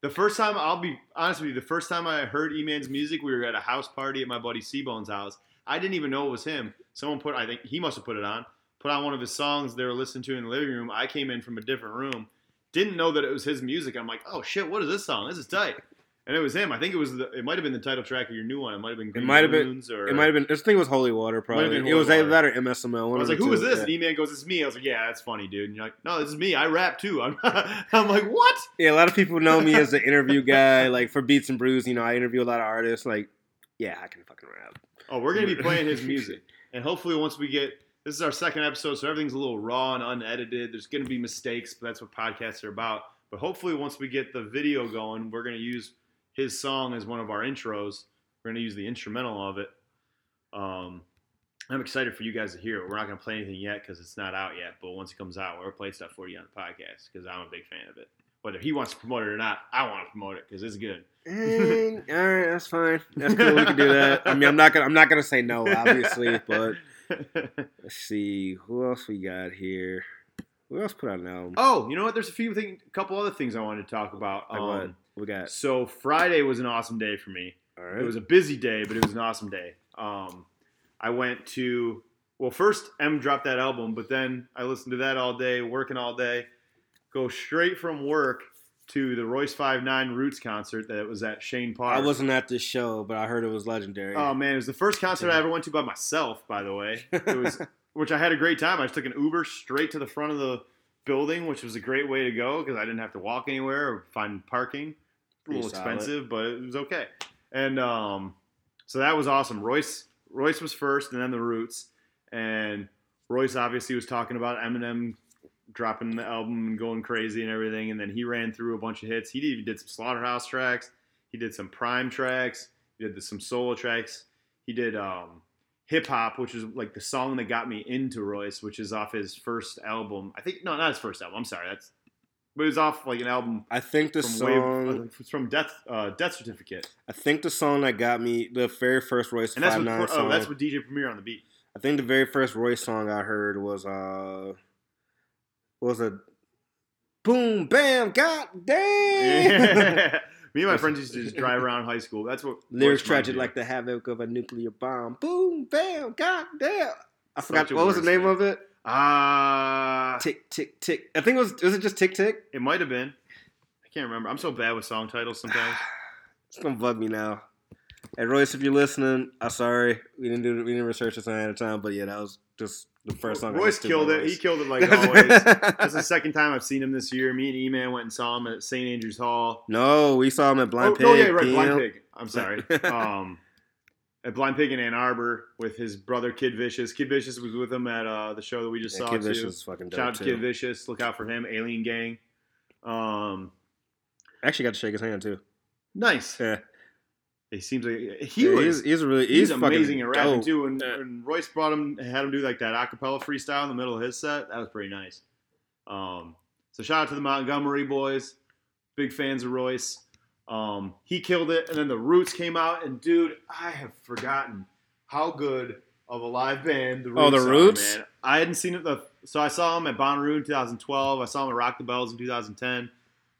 The first time, I'll be honest with you, the first time I heard E-Man's music, we were at a house party at my buddy Seabone's house. I didn't even know it was him. Someone put, I think he must have put it on, put on one of his songs they were listening to in the living room. I came in from a different room, didn't know that it was his music. I'm like, oh shit, what is this song? This is tight. And it was him. I think it was the, it might have been the title track of your new one. It might have been Green might have been- or It might have been, this thing was Holy Water, probably. been It was Holy either that or MSML. I was like, who two. this? Yeah. And E-Man goes, it's me. I was like, yeah, that's funny, dude. And you're like, no, this is me. I rap too. I'm, (laughs) I'm like, what? Yeah, a lot of people know me as (laughs) the interview guy. Like for Beats and Brews, you know, I interview a lot of artists. Like, yeah, I can fucking rap. Oh, we're gonna be (laughs) playing his music, and hopefully, once we get this is our second episode, so everything's a little raw and unedited. There's gonna be mistakes, but that's what podcasts are about. But hopefully, once we get the video going, we're gonna use his song as one of our intros. We're gonna use the instrumental of it. Um, I'm excited for you guys to hear it. We're not gonna play anything yet because it's not out yet. But once it comes out, we'll play stuff for you on the podcast because I'm a big fan of it. Whether he wants to promote it or not, I want to promote it because it's good. And, (laughs) all right, that's fine. That's cool. We can do that. I mean, I'm not gonna, I'm not gonna say no, obviously, but (laughs) let's see who else we got here. Who else put out an album? oh, you know what? There's a few things, a couple other things I wanted to talk about. Like? Um, We got. So Friday was an awesome day for me. All It was a busy day, but it was an awesome day. Um, I went to well, first M dropped that album, but then I listened to that all day, working all day. Go straight from work to the Royce Five Nine Roots concert that was at Chene Park. I wasn't at this show, but I heard it was legendary. Oh man, it was the first concert I ever went to by myself. By the way, (laughs) it was which I had a great time. I just took an Uber straight to the front of the building, which was a great way to go because I didn't have to walk anywhere or find parking. A little solid. expensive, but it was okay. And um, so that was awesome. Royce Royce was first, and then the Roots. And Royce obviously was talking about Eminem dropping the album and going crazy and everything. And then he ran through a bunch of hits. He even did some Slaughterhouse tracks. He did some PRhyme tracks. He did some solo tracks. He did um, Hip Hop, which is like the song that got me into Royce, which is off his first album. I think no, not his first album. I'm sorry, that's but it was off like an album I think the song. Wave, uh, from Death uh, Death Certificate, I think the song that got me the very first Royce and that's Five with Nine oh, song. that's with DJ Premier on the beat. I think the very first Royce song I heard was uh was a boom bam god damn. (laughs) Me and my friends used to just drive around high school. That's what Lyrics tragic like the havoc of a nuclear bomb. Boom bam god damn. I forgot what was the name of it. Ah, Tick tick tick. I think it was was it just tick tick. it might have been. I can't remember. I'm so bad with song titles sometimes. (sighs) It's gonna bug me now. Hey Royce, if you're listening, I'm sorry. We didn't do we didn't research this ahead of time, but yeah, that was just the first song. Royce killed it. He killed it like (laughs) always. That's the second time I've seen him this year. Me and E-Man went and saw him at St. Andrews Hall. no, we saw him at Blind oh, Pig. oh, yeah, right, PM. Blind Pig. I'm sorry. (laughs) um, at Blind Pig in Ann Arbor with his brother Kid Vicious. Kid Vicious was with him at uh, the show that we just Yeah, saw Kid too. Vicious is fucking dope Shout out to too. Kid Vicious. Look out for him. Alien Gang. Um, Actually, got to shake his hand too. nice. Yeah, He seems like he Yeah, was. he's, he's really He's, he's, fucking amazing at rapping dope. too. And, Yeah. Royce brought him, had him do like that acapella freestyle in the middle of his set. That was pretty nice. Um, so shout out to the Montgomery boys, big fans of Royce. Um, he killed it, and then the Roots came out, and dude, I have forgotten how good of a live band the Roots Oh, the are, Roots? man. I hadn't seen it. The, so I saw him at Bonnaroo in 2012. I saw him at Rock the Bells in 2010,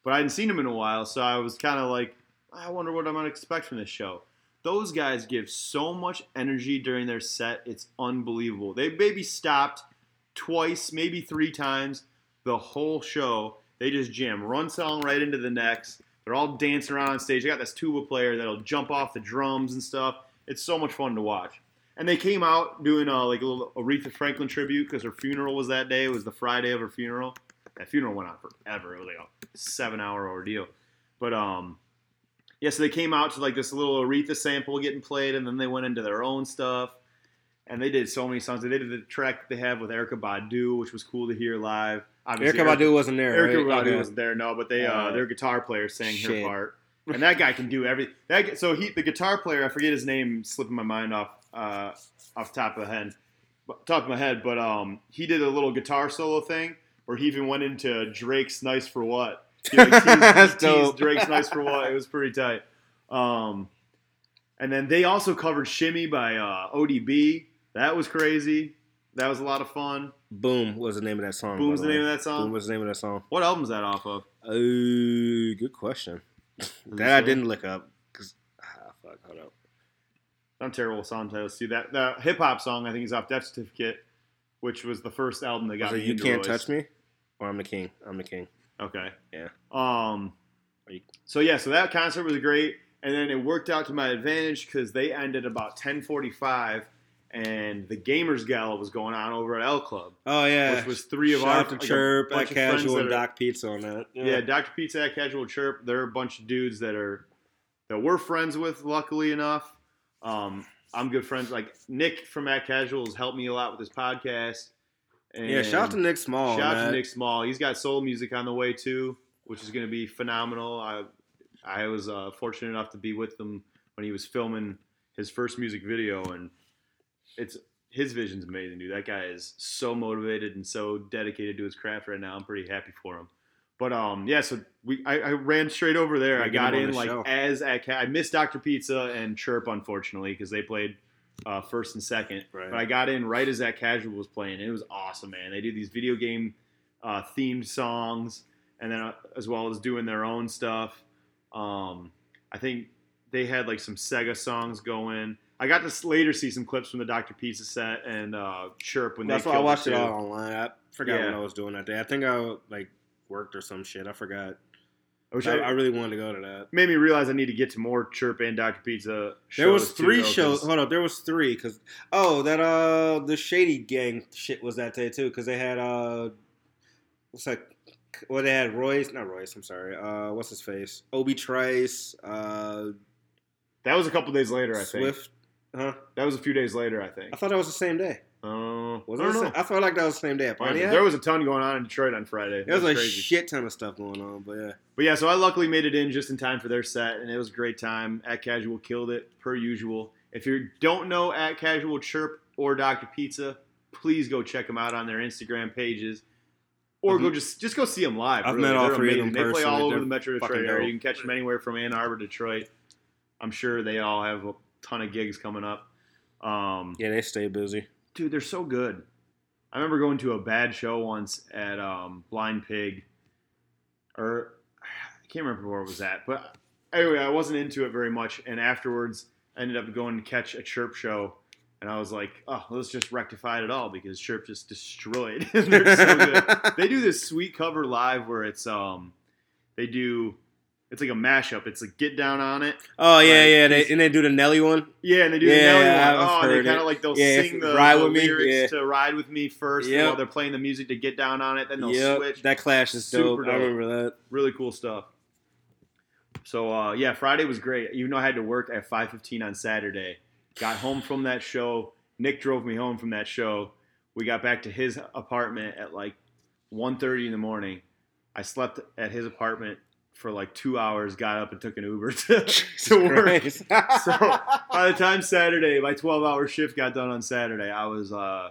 but I hadn't seen him in a while. So I was kind of like, I wonder what I'm gonna expect from this show. Those guys give so much energy during their set. It's unbelievable. They maybe stopped twice, maybe three times the whole show. They just jam one song right into the next. They're all dancing around on stage. They got this tuba player that'll jump off the drums and stuff. It's so much fun to watch. And they came out doing uh, like a little Aretha Franklin tribute because her funeral was that day. It was the Friday of her funeral. That funeral went on forever. It was like a seven-hour ordeal. But um, yeah, so they came out to like this little Aretha sample getting played, and then they went into their own stuff. And they did so many songs. They did the track that they have with Erykah Badu, which was cool to hear live. Obviously, Erykah Badu wasn't there. Erica right? Badu Okay. wasn't there, no, but they uh, Uh, their guitar player sang her part, and that guy can do everything. That so he the guitar player, I forget his name, slipping my mind off uh, off the top of the head, top of my head, but um, he did a little guitar solo thing where he even went into Drake's "Nice for What." He, like, teased, (laughs) That's teased. Drake's "Nice for What." It was pretty tight. (laughs) Um, and then they also covered "Shimmy" by uh, ODB. That was crazy. That was a lot of fun. Boom was the name of that song. by Boom's the way. name of that song. Boom was the name of that song. What album's that off of? Oh, good question. That I didn't look up because ah, fuck, hold up. I'm terrible with song titles. See that the hip hop song I think is off Death Certificate, which was the first album that got you can't touch me, or I'm the king. I'm the king. Okay. Yeah. Um. So yeah, so that concert was great, and then it worked out to my advantage because they ended about 10:45, and the Gamers Gala was going on over at El Club, Oh yeah, which was three of Shout our to like, Chirp, at Casual, and Doc Pizza on that. Yeah, Dr. Pizza at Casual Chirp. They're a bunch of dudes that are that we're friends with, luckily enough. Um, I'm good friends. Like Nick from At Casual has helped me a lot with this podcast. And yeah. Shout out to Nick Small. shout out to Nick Small. He's got soul music on the way too, which is going to be phenomenal. I I was uh, fortunate enough to be with him when he was filming his first music video, and it's his vision's amazing, dude. That guy is so motivated and so dedicated to his craft right now. I'm pretty happy for him. But um, yeah, so we I, I ran straight over there. Yeah, I got in like show. as at Ca- I missed Dr. Pizza and Chirp unfortunately because they played uh, first and second. Right. But I got in right as that casual was playing. And it was awesome, man. They do these video game uh, themed songs, and then uh, as well as doing their own stuff. Um, I think they had like some Sega songs going. I got to later see some clips from the Dr. Pizza set and uh, Chirp when That's they why I watched it all online. I forgot Yeah. what I was doing that day. I think I like worked or some shit. I forgot. Which I, I, I really wanted to go to that. made me realize I need to get to more Chirp and Dr. Pizza. Shows There was too, three though, shows. Hold up, there was three. Cause oh, that uh, the Shady Gang shit was that day too. Cause they had uh, what's that? Well, they had Royce, not Royce. I'm sorry. Uh, what's his face? Obi Trice, uh, That was a couple days later, I think. Huh? That was a few days later, I think. I thought that was the same day. Uh, Was I it? don't know. same- I felt like that was the same day. at Pontiac. There was a ton going on in Detroit on Friday. There was It a crazy. shit ton of stuff going on, but yeah. But yeah, so I luckily made it in just in time for their set, and it was a great time. At Casual killed it per usual. If you don't know At Casual Chirp or Dr. Pizza, please go check them out on their Instagram pages. or I've go just just go see them live. I've really. met all They're three of them amazing. They play all over They're the Metro Detroit area. dope. You can catch them anywhere from Ann Arbor, Detroit. I'm sure they all have ton of gigs coming up. Um, Yeah, they stay busy. dude, they're so good. I remember going to a bad show once at um, Blind Pig, or I can't remember where it was at, but anyway, I wasn't into it very much. And afterwards, I ended up going to catch a Chirp show, and I was like, oh, let's just rectify it all because Chirp just destroyed. (laughs) they're so good. (laughs) They do this sweet cover live where it's um, they do. It's like a mashup. It's like get down on it. Oh yeah, Like, yeah. They, and they do the Nelly one. Yeah, and they do Yeah, the Nelly I've one. Oh, heard they kind of like they'll Yeah, sing the, Ride the With Me, lyrics yeah. to "Ride with Me" first Yep. while they're playing the music to get down on it. Then they'll Yep, switch. that clash is Super dope. I remember that. really cool stuff. So uh, yeah, Friday was great. Even though I had to work at 5:15 on Saturday, got home from that show. Nick drove me home from that show. We got back to his apartment at like 1:30 in the morning. I slept at his apartment for like two hours. Got up and took an Uber (laughs) to, to work. (laughs) So (laughs) by the time Saturday, my 12 hour shift got done on Saturday, I was uh,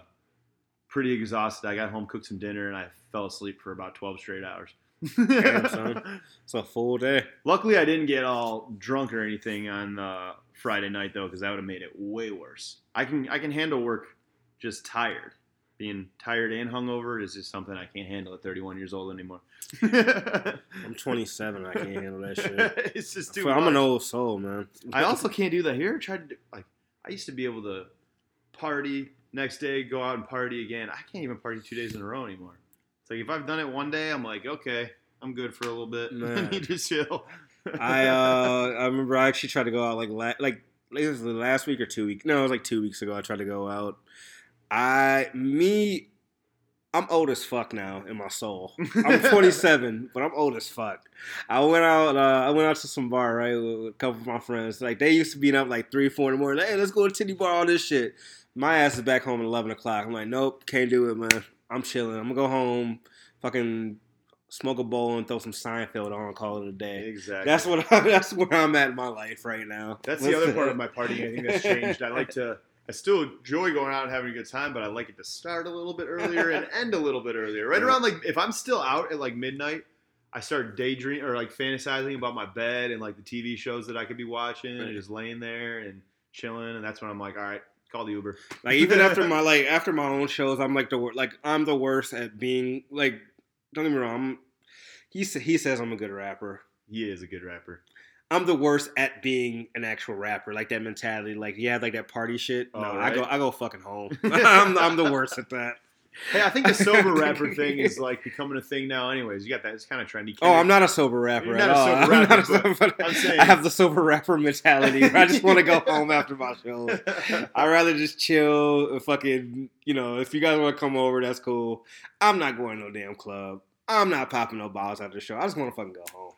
pretty exhausted. I got home, cooked some dinner, and I fell asleep for about 12 straight hours. Damn, son. it's a full day. Luckily, I didn't get all drunk or anything on uh, Friday night though, because that would have made it way worse. I can I can handle work just tired. Being tired and hungover is just something I can't handle at 31 years old anymore. (laughs) I'm 27. I can't handle that shit. (laughs) it's just too. I'm an old soul, man. I also can't do that here. Tried to do, like I used to be able to party next day, go out and party again. I can't even party two days in a row anymore. It's like if I've done it one day, I'm like, okay, I'm good for a little bit. I (laughs) Man. need to chill. I uh I remember I actually tried to go out like la- like like it was the last week or two weeks. No, it was like two weeks ago. I tried to go out. I me, I'm old as fuck now in my soul. (laughs) I'm 27, but I'm old as fuck. I went out. Uh, I went out to some bar right with, with a couple of my friends. Like they used to be up like three, four in the morning. Like, Hey, let's go to titty bar. All this shit. My ass is back home at 11 o'clock. I'm like, nope, can't do it, man. I'm chilling. I'm gonna go home, fucking smoke a bowl and throw some Seinfeld on. Call it a day. exactly. That's what. I, (laughs) that's where I'm at in my life right now. That's the other part of my partying. I think that's (laughs) changed. I like to. I still enjoy going out and having a good time, but I like it to start a little bit earlier and (laughs) end a little bit earlier. Right around like if I'm still out at like midnight, I start daydream or like fantasizing about my bed and like the TV shows that I could be watching and just laying there and chilling. And that's when I'm like, all right, call the Uber. (laughs) Like even after my (laughs) like after my own shows, I'm like the wor- like I'm the worst at being like. Don't get me wrong. I'm, he he says I'm a good rapper. He is a good rapper. I'm the worst at being an actual rapper. Like that mentality. Like yeah, like that party shit. No, Oh, I go? I go fucking home. (laughs) (laughs) I'm I'm the worst at that. Hey, I think the sober (laughs) rapper thing is like becoming a thing now. Anyways, you got that. It's kind of trendy. Oh, I'm not a sober rapper You're at not a all. sober I'm rapper, a sober- I'm saying- I have the sober rapper mentality. I just want to go home after my show. I'd rather just chill and fucking, you know, if you guys want to come over, that's cool. I'm not going to no damn club. I'm not popping no bottles after the show. I just want to fucking go home.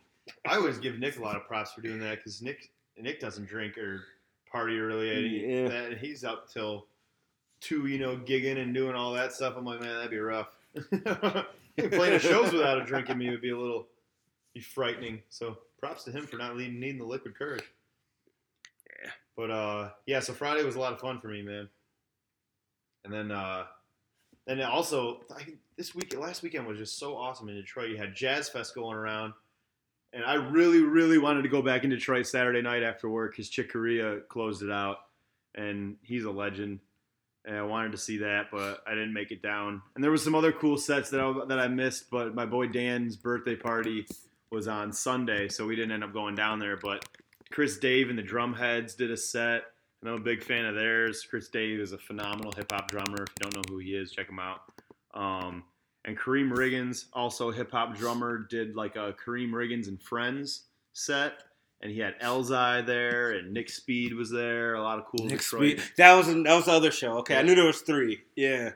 I always give Nick a lot of props for doing that because Nick Nick doesn't drink or party early. And he, Yeah. that, he's up till two, you know, gigging and doing all that stuff. I'm like, man, that'd be rough. (laughs) Playing shows without a drink in me would be a little be frightening. So props to him for not needing, needing the liquid courage. Yeah. But uh, yeah, so Friday was a lot of fun for me, man. And then uh, and then also I, this week, last weekend was just so awesome in Detroit. You had Jazz Fest going around, and I really, really wanted to go back in Detroit Saturday night after work because Chick Corea closed it out, and he's a legend. And I wanted to see that, but I didn't make it down. And there was some other cool sets that I, that I missed, but my boy Dan's birthday party was on Sunday, so we didn't end up going down there. But Chris Dave and the Drumhedz did a set, and I'm a big fan of theirs. Chris Dave is a phenomenal hip hop drummer. If you don't know who he is, check him out. Um, and Karriem Riggins, also hip hop drummer, did like a Karriem Riggins and Friends set, and he had Elzhi there, and Nick Speed was there. A lot of cool Nick Detroit. Speed. That was that was the other show. Okay, I knew there was three. Yeah.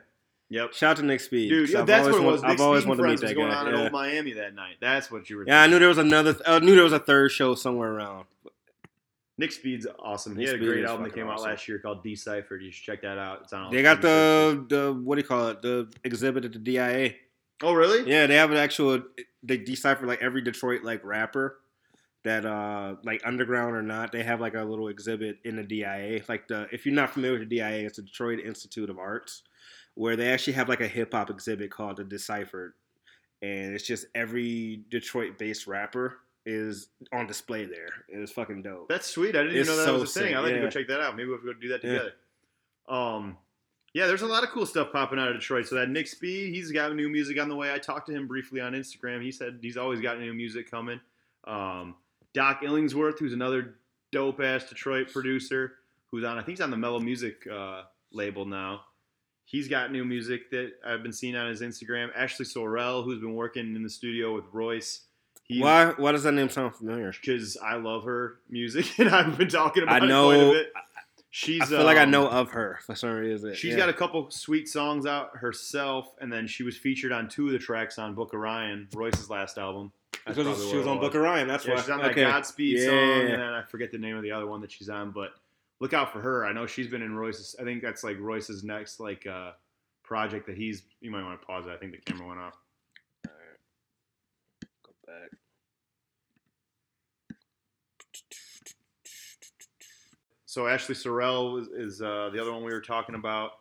Yep. Shout out to Nick Speed. Dude, yeah, that's what it was. Nick I've always Speed wanted to meet Friends was that going guy. on in Old Miami that night. That's what you were. Yeah, I knew there was another. I knew there was a third show somewhere around. Nick Speed's awesome. He Nick had a great album that came out last year called Deciphered. You should check that out. It's on. all They got the the what do you call it? The exhibit at the DIA. Oh really? Yeah, they have an actual. They decipher like every Detroit like rapper that uh like underground or not. They have like a little exhibit in the DIA. Like the if you're not familiar with the DIA, it's the Detroit Institute of Arts, where they actually have like a hip hop exhibit called the Deciphered. and it's just every Detroit-based rapper is on display there. It was fucking dope. That's sweet. I didn't even know that so was a thing. I'd like to go check that out. Maybe we'll go do that Yeah. together. Um, yeah, there's a lot of cool stuff popping out of Detroit. So that Nick Speed, he's got new music on the way. I talked to him briefly on Instagram. He said he's always got new music coming. Um, Doc Illingsworth, who's another dope ass Detroit producer, who's on I think he's on the Mello Music uh, label now. He's got new music that I've been seeing on his Instagram. Ashley Sorrell, who's been working in the studio with Royce. He's, Why? Why does that name sound familiar? because I love her music (laughs) and I've been talking about I it quite a know. bit. She's I feel like I um, know of her for some reason. She's Yeah. got a couple sweet songs out herself, and then she was featured on two of the tracks on Book of Ryan, Royce's last album. That's because probably she was it on Book of Ryan. That's yeah, why. she's on okay. that Godspeed Yeah. song, and I forget the name of the other one that she's on. But look out for her. I know she's been in Royce's. I think that's like Royce's next like uh, project that he's. You might want to pause it. I think the camera went off. So Ashley Sorrell is, is uh, the other one we were talking about.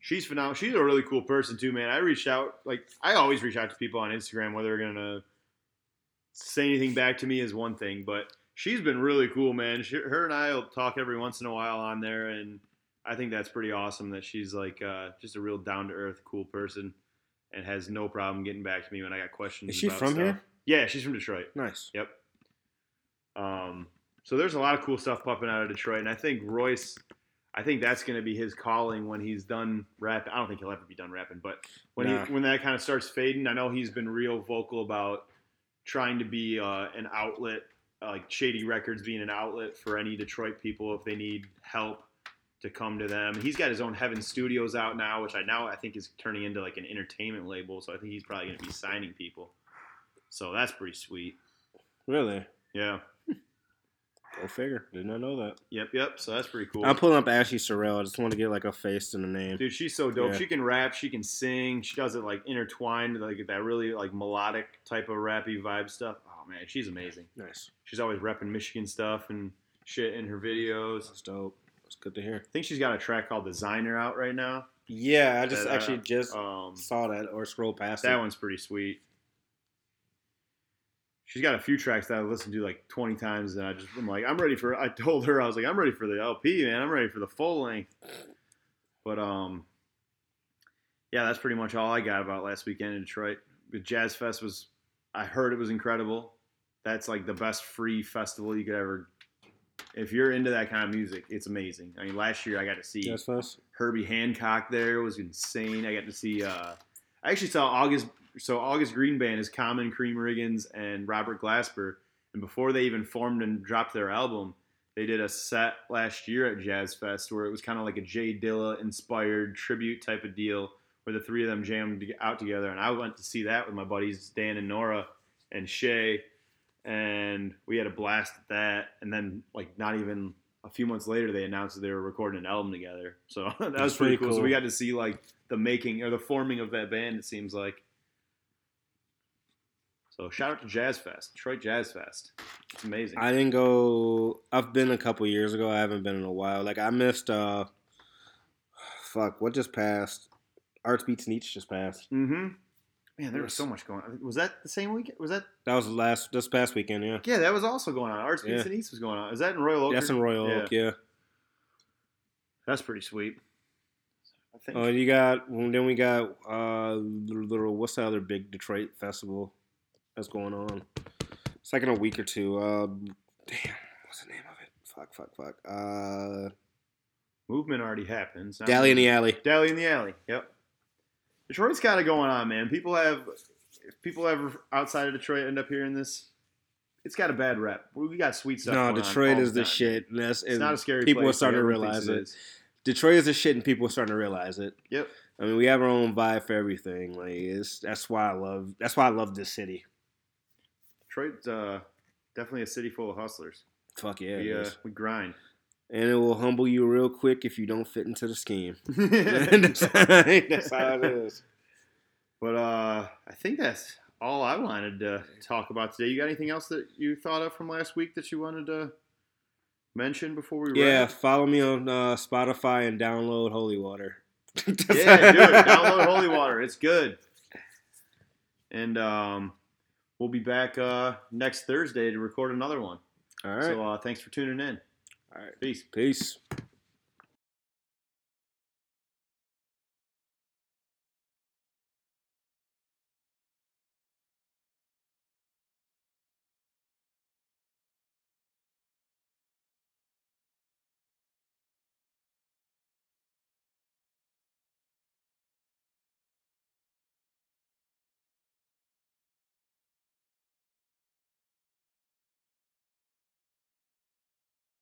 She's phenomenal. She's a really cool person too, man. I reached out like I always reach out to people on Instagram, whether they're gonna say anything back to me is one thing, but she's been really cool, man. She, her and I will talk every once in a while on there, and I think that's pretty awesome that she's like uh, just a real down to earth, cool person, and has no problem getting back to me when I got questions. Is she from stuff. here? Yeah, she's from Detroit. Nice. Yep. Um, so there's a lot of cool stuff popping out of Detroit, and I think Royce, I think that's going to be his calling when he's done rapping. I don't think he'll ever be done rapping, but when Nah. he when that kind of starts fading, I know he's been real vocal about trying to be uh, an outlet, uh, like Shady Records being an outlet for any Detroit people if they need help to come to them. He's got his own Heaven Studios out now, which I now I think is turning into like an entertainment label. So I think he's probably going to be signing people. So that's pretty sweet. Really? Yeah. Go figure. Did not know that. Yep, yep. So that's pretty cool. I'm pulling up Ashley Sorrell. I just want to get like a face and a name. Dude, she's so dope. Yeah. She can rap, she can sing, she does it like intertwined, like that really like melodic type of rappy vibe stuff. Oh man, she's amazing. Nice. She's always repping Michigan stuff and shit in her videos. That's dope. It's good to hear. I think she's got a track called Designer out right now. Yeah, I just That, uh, actually just Um, saw that or scrolled past that it. one's pretty sweet. She's got a few tracks that I listened to like 20 times, and I just I'm like, I'm ready for. I told her I was like, I'm ready for the LP, man. I'm ready for the full length. But um, yeah, that's pretty much all I got about last weekend in Detroit. The Jazz Fest was, I heard it was incredible. That's like the best free festival you could ever. If you're into that kind of music, it's amazing. I mean, last year I got to see Jazz Fest. Herbie Hancock there was insane. I got to see. Uh, I actually saw August. So August Green Band is Common, Karriem Riggins, and Robert Glasper. And before they even formed and dropped their album, they did a set last year at Jazz Fest where it was kind of like a Jay Dilla inspired tribute type of deal, where the three of them jammed out together. And I went to see that with my buddies Dan and Nora and Shay, and we had a blast at that. And then like not even a few months later, they announced that they were recording an album together. So (laughs) that was pretty pretty cool. So we got to see like the making or the forming of that band. It seems like. So shout out to Jazz Fest, Detroit Jazz Fest. It's amazing. I didn't go. I've been a couple years ago. I haven't been in a while. Like I missed. uh Fuck. What just passed? Arts Beats and Eats just passed. mm-hmm. Man, there was so much going on. Was that the same weekend? Was that? That was last this past weekend. Yeah. Yeah, that was also going on. Arts Beats Yeah. and Eats was going on. Is that in Royal Oak? That's in Royal Oak. Yeah. That's pretty sweet. I think. Oh, you got. well, Then we got. uh little. What's the other big Detroit festival that's going on? It's like in a week or two. Uh, damn. What's the name of it? Fuck. Fuck. Fuck. Uh, Movement already happens. Dally in the Alley. Dally in the alley. Yep. Detroit's kind of going on, man. People have, if people ever outside of Detroit end up hearing this, it's got a bad rep. We got sweet stuff. No, Detroit is the shit. And that's, It's not a scary. People place are starting to realize it. it. Detroit is the shit, and people are starting to realize it. Yep. I mean, we have our own vibe for everything. Like, it's that's why I love. That's why I love this city. Detroit's uh, definitely a city full of hustlers. Fuck yeah, we, uh, we grind. and it will humble you real quick if you don't fit into the scheme. that's, (laughs) that's how it is. But uh, I think that's all I wanted to talk about today. You got anything else that you thought of from last week that you wanted to mention before we Yeah, wrap? follow me on uh, Spotify and download Holy Water. (laughs) Yeah, do it. Download Holy Water. It's good. and um, we'll be back uh, next Thursday to record another one. All right. So uh, thanks for tuning in. All right. Peace. Peace.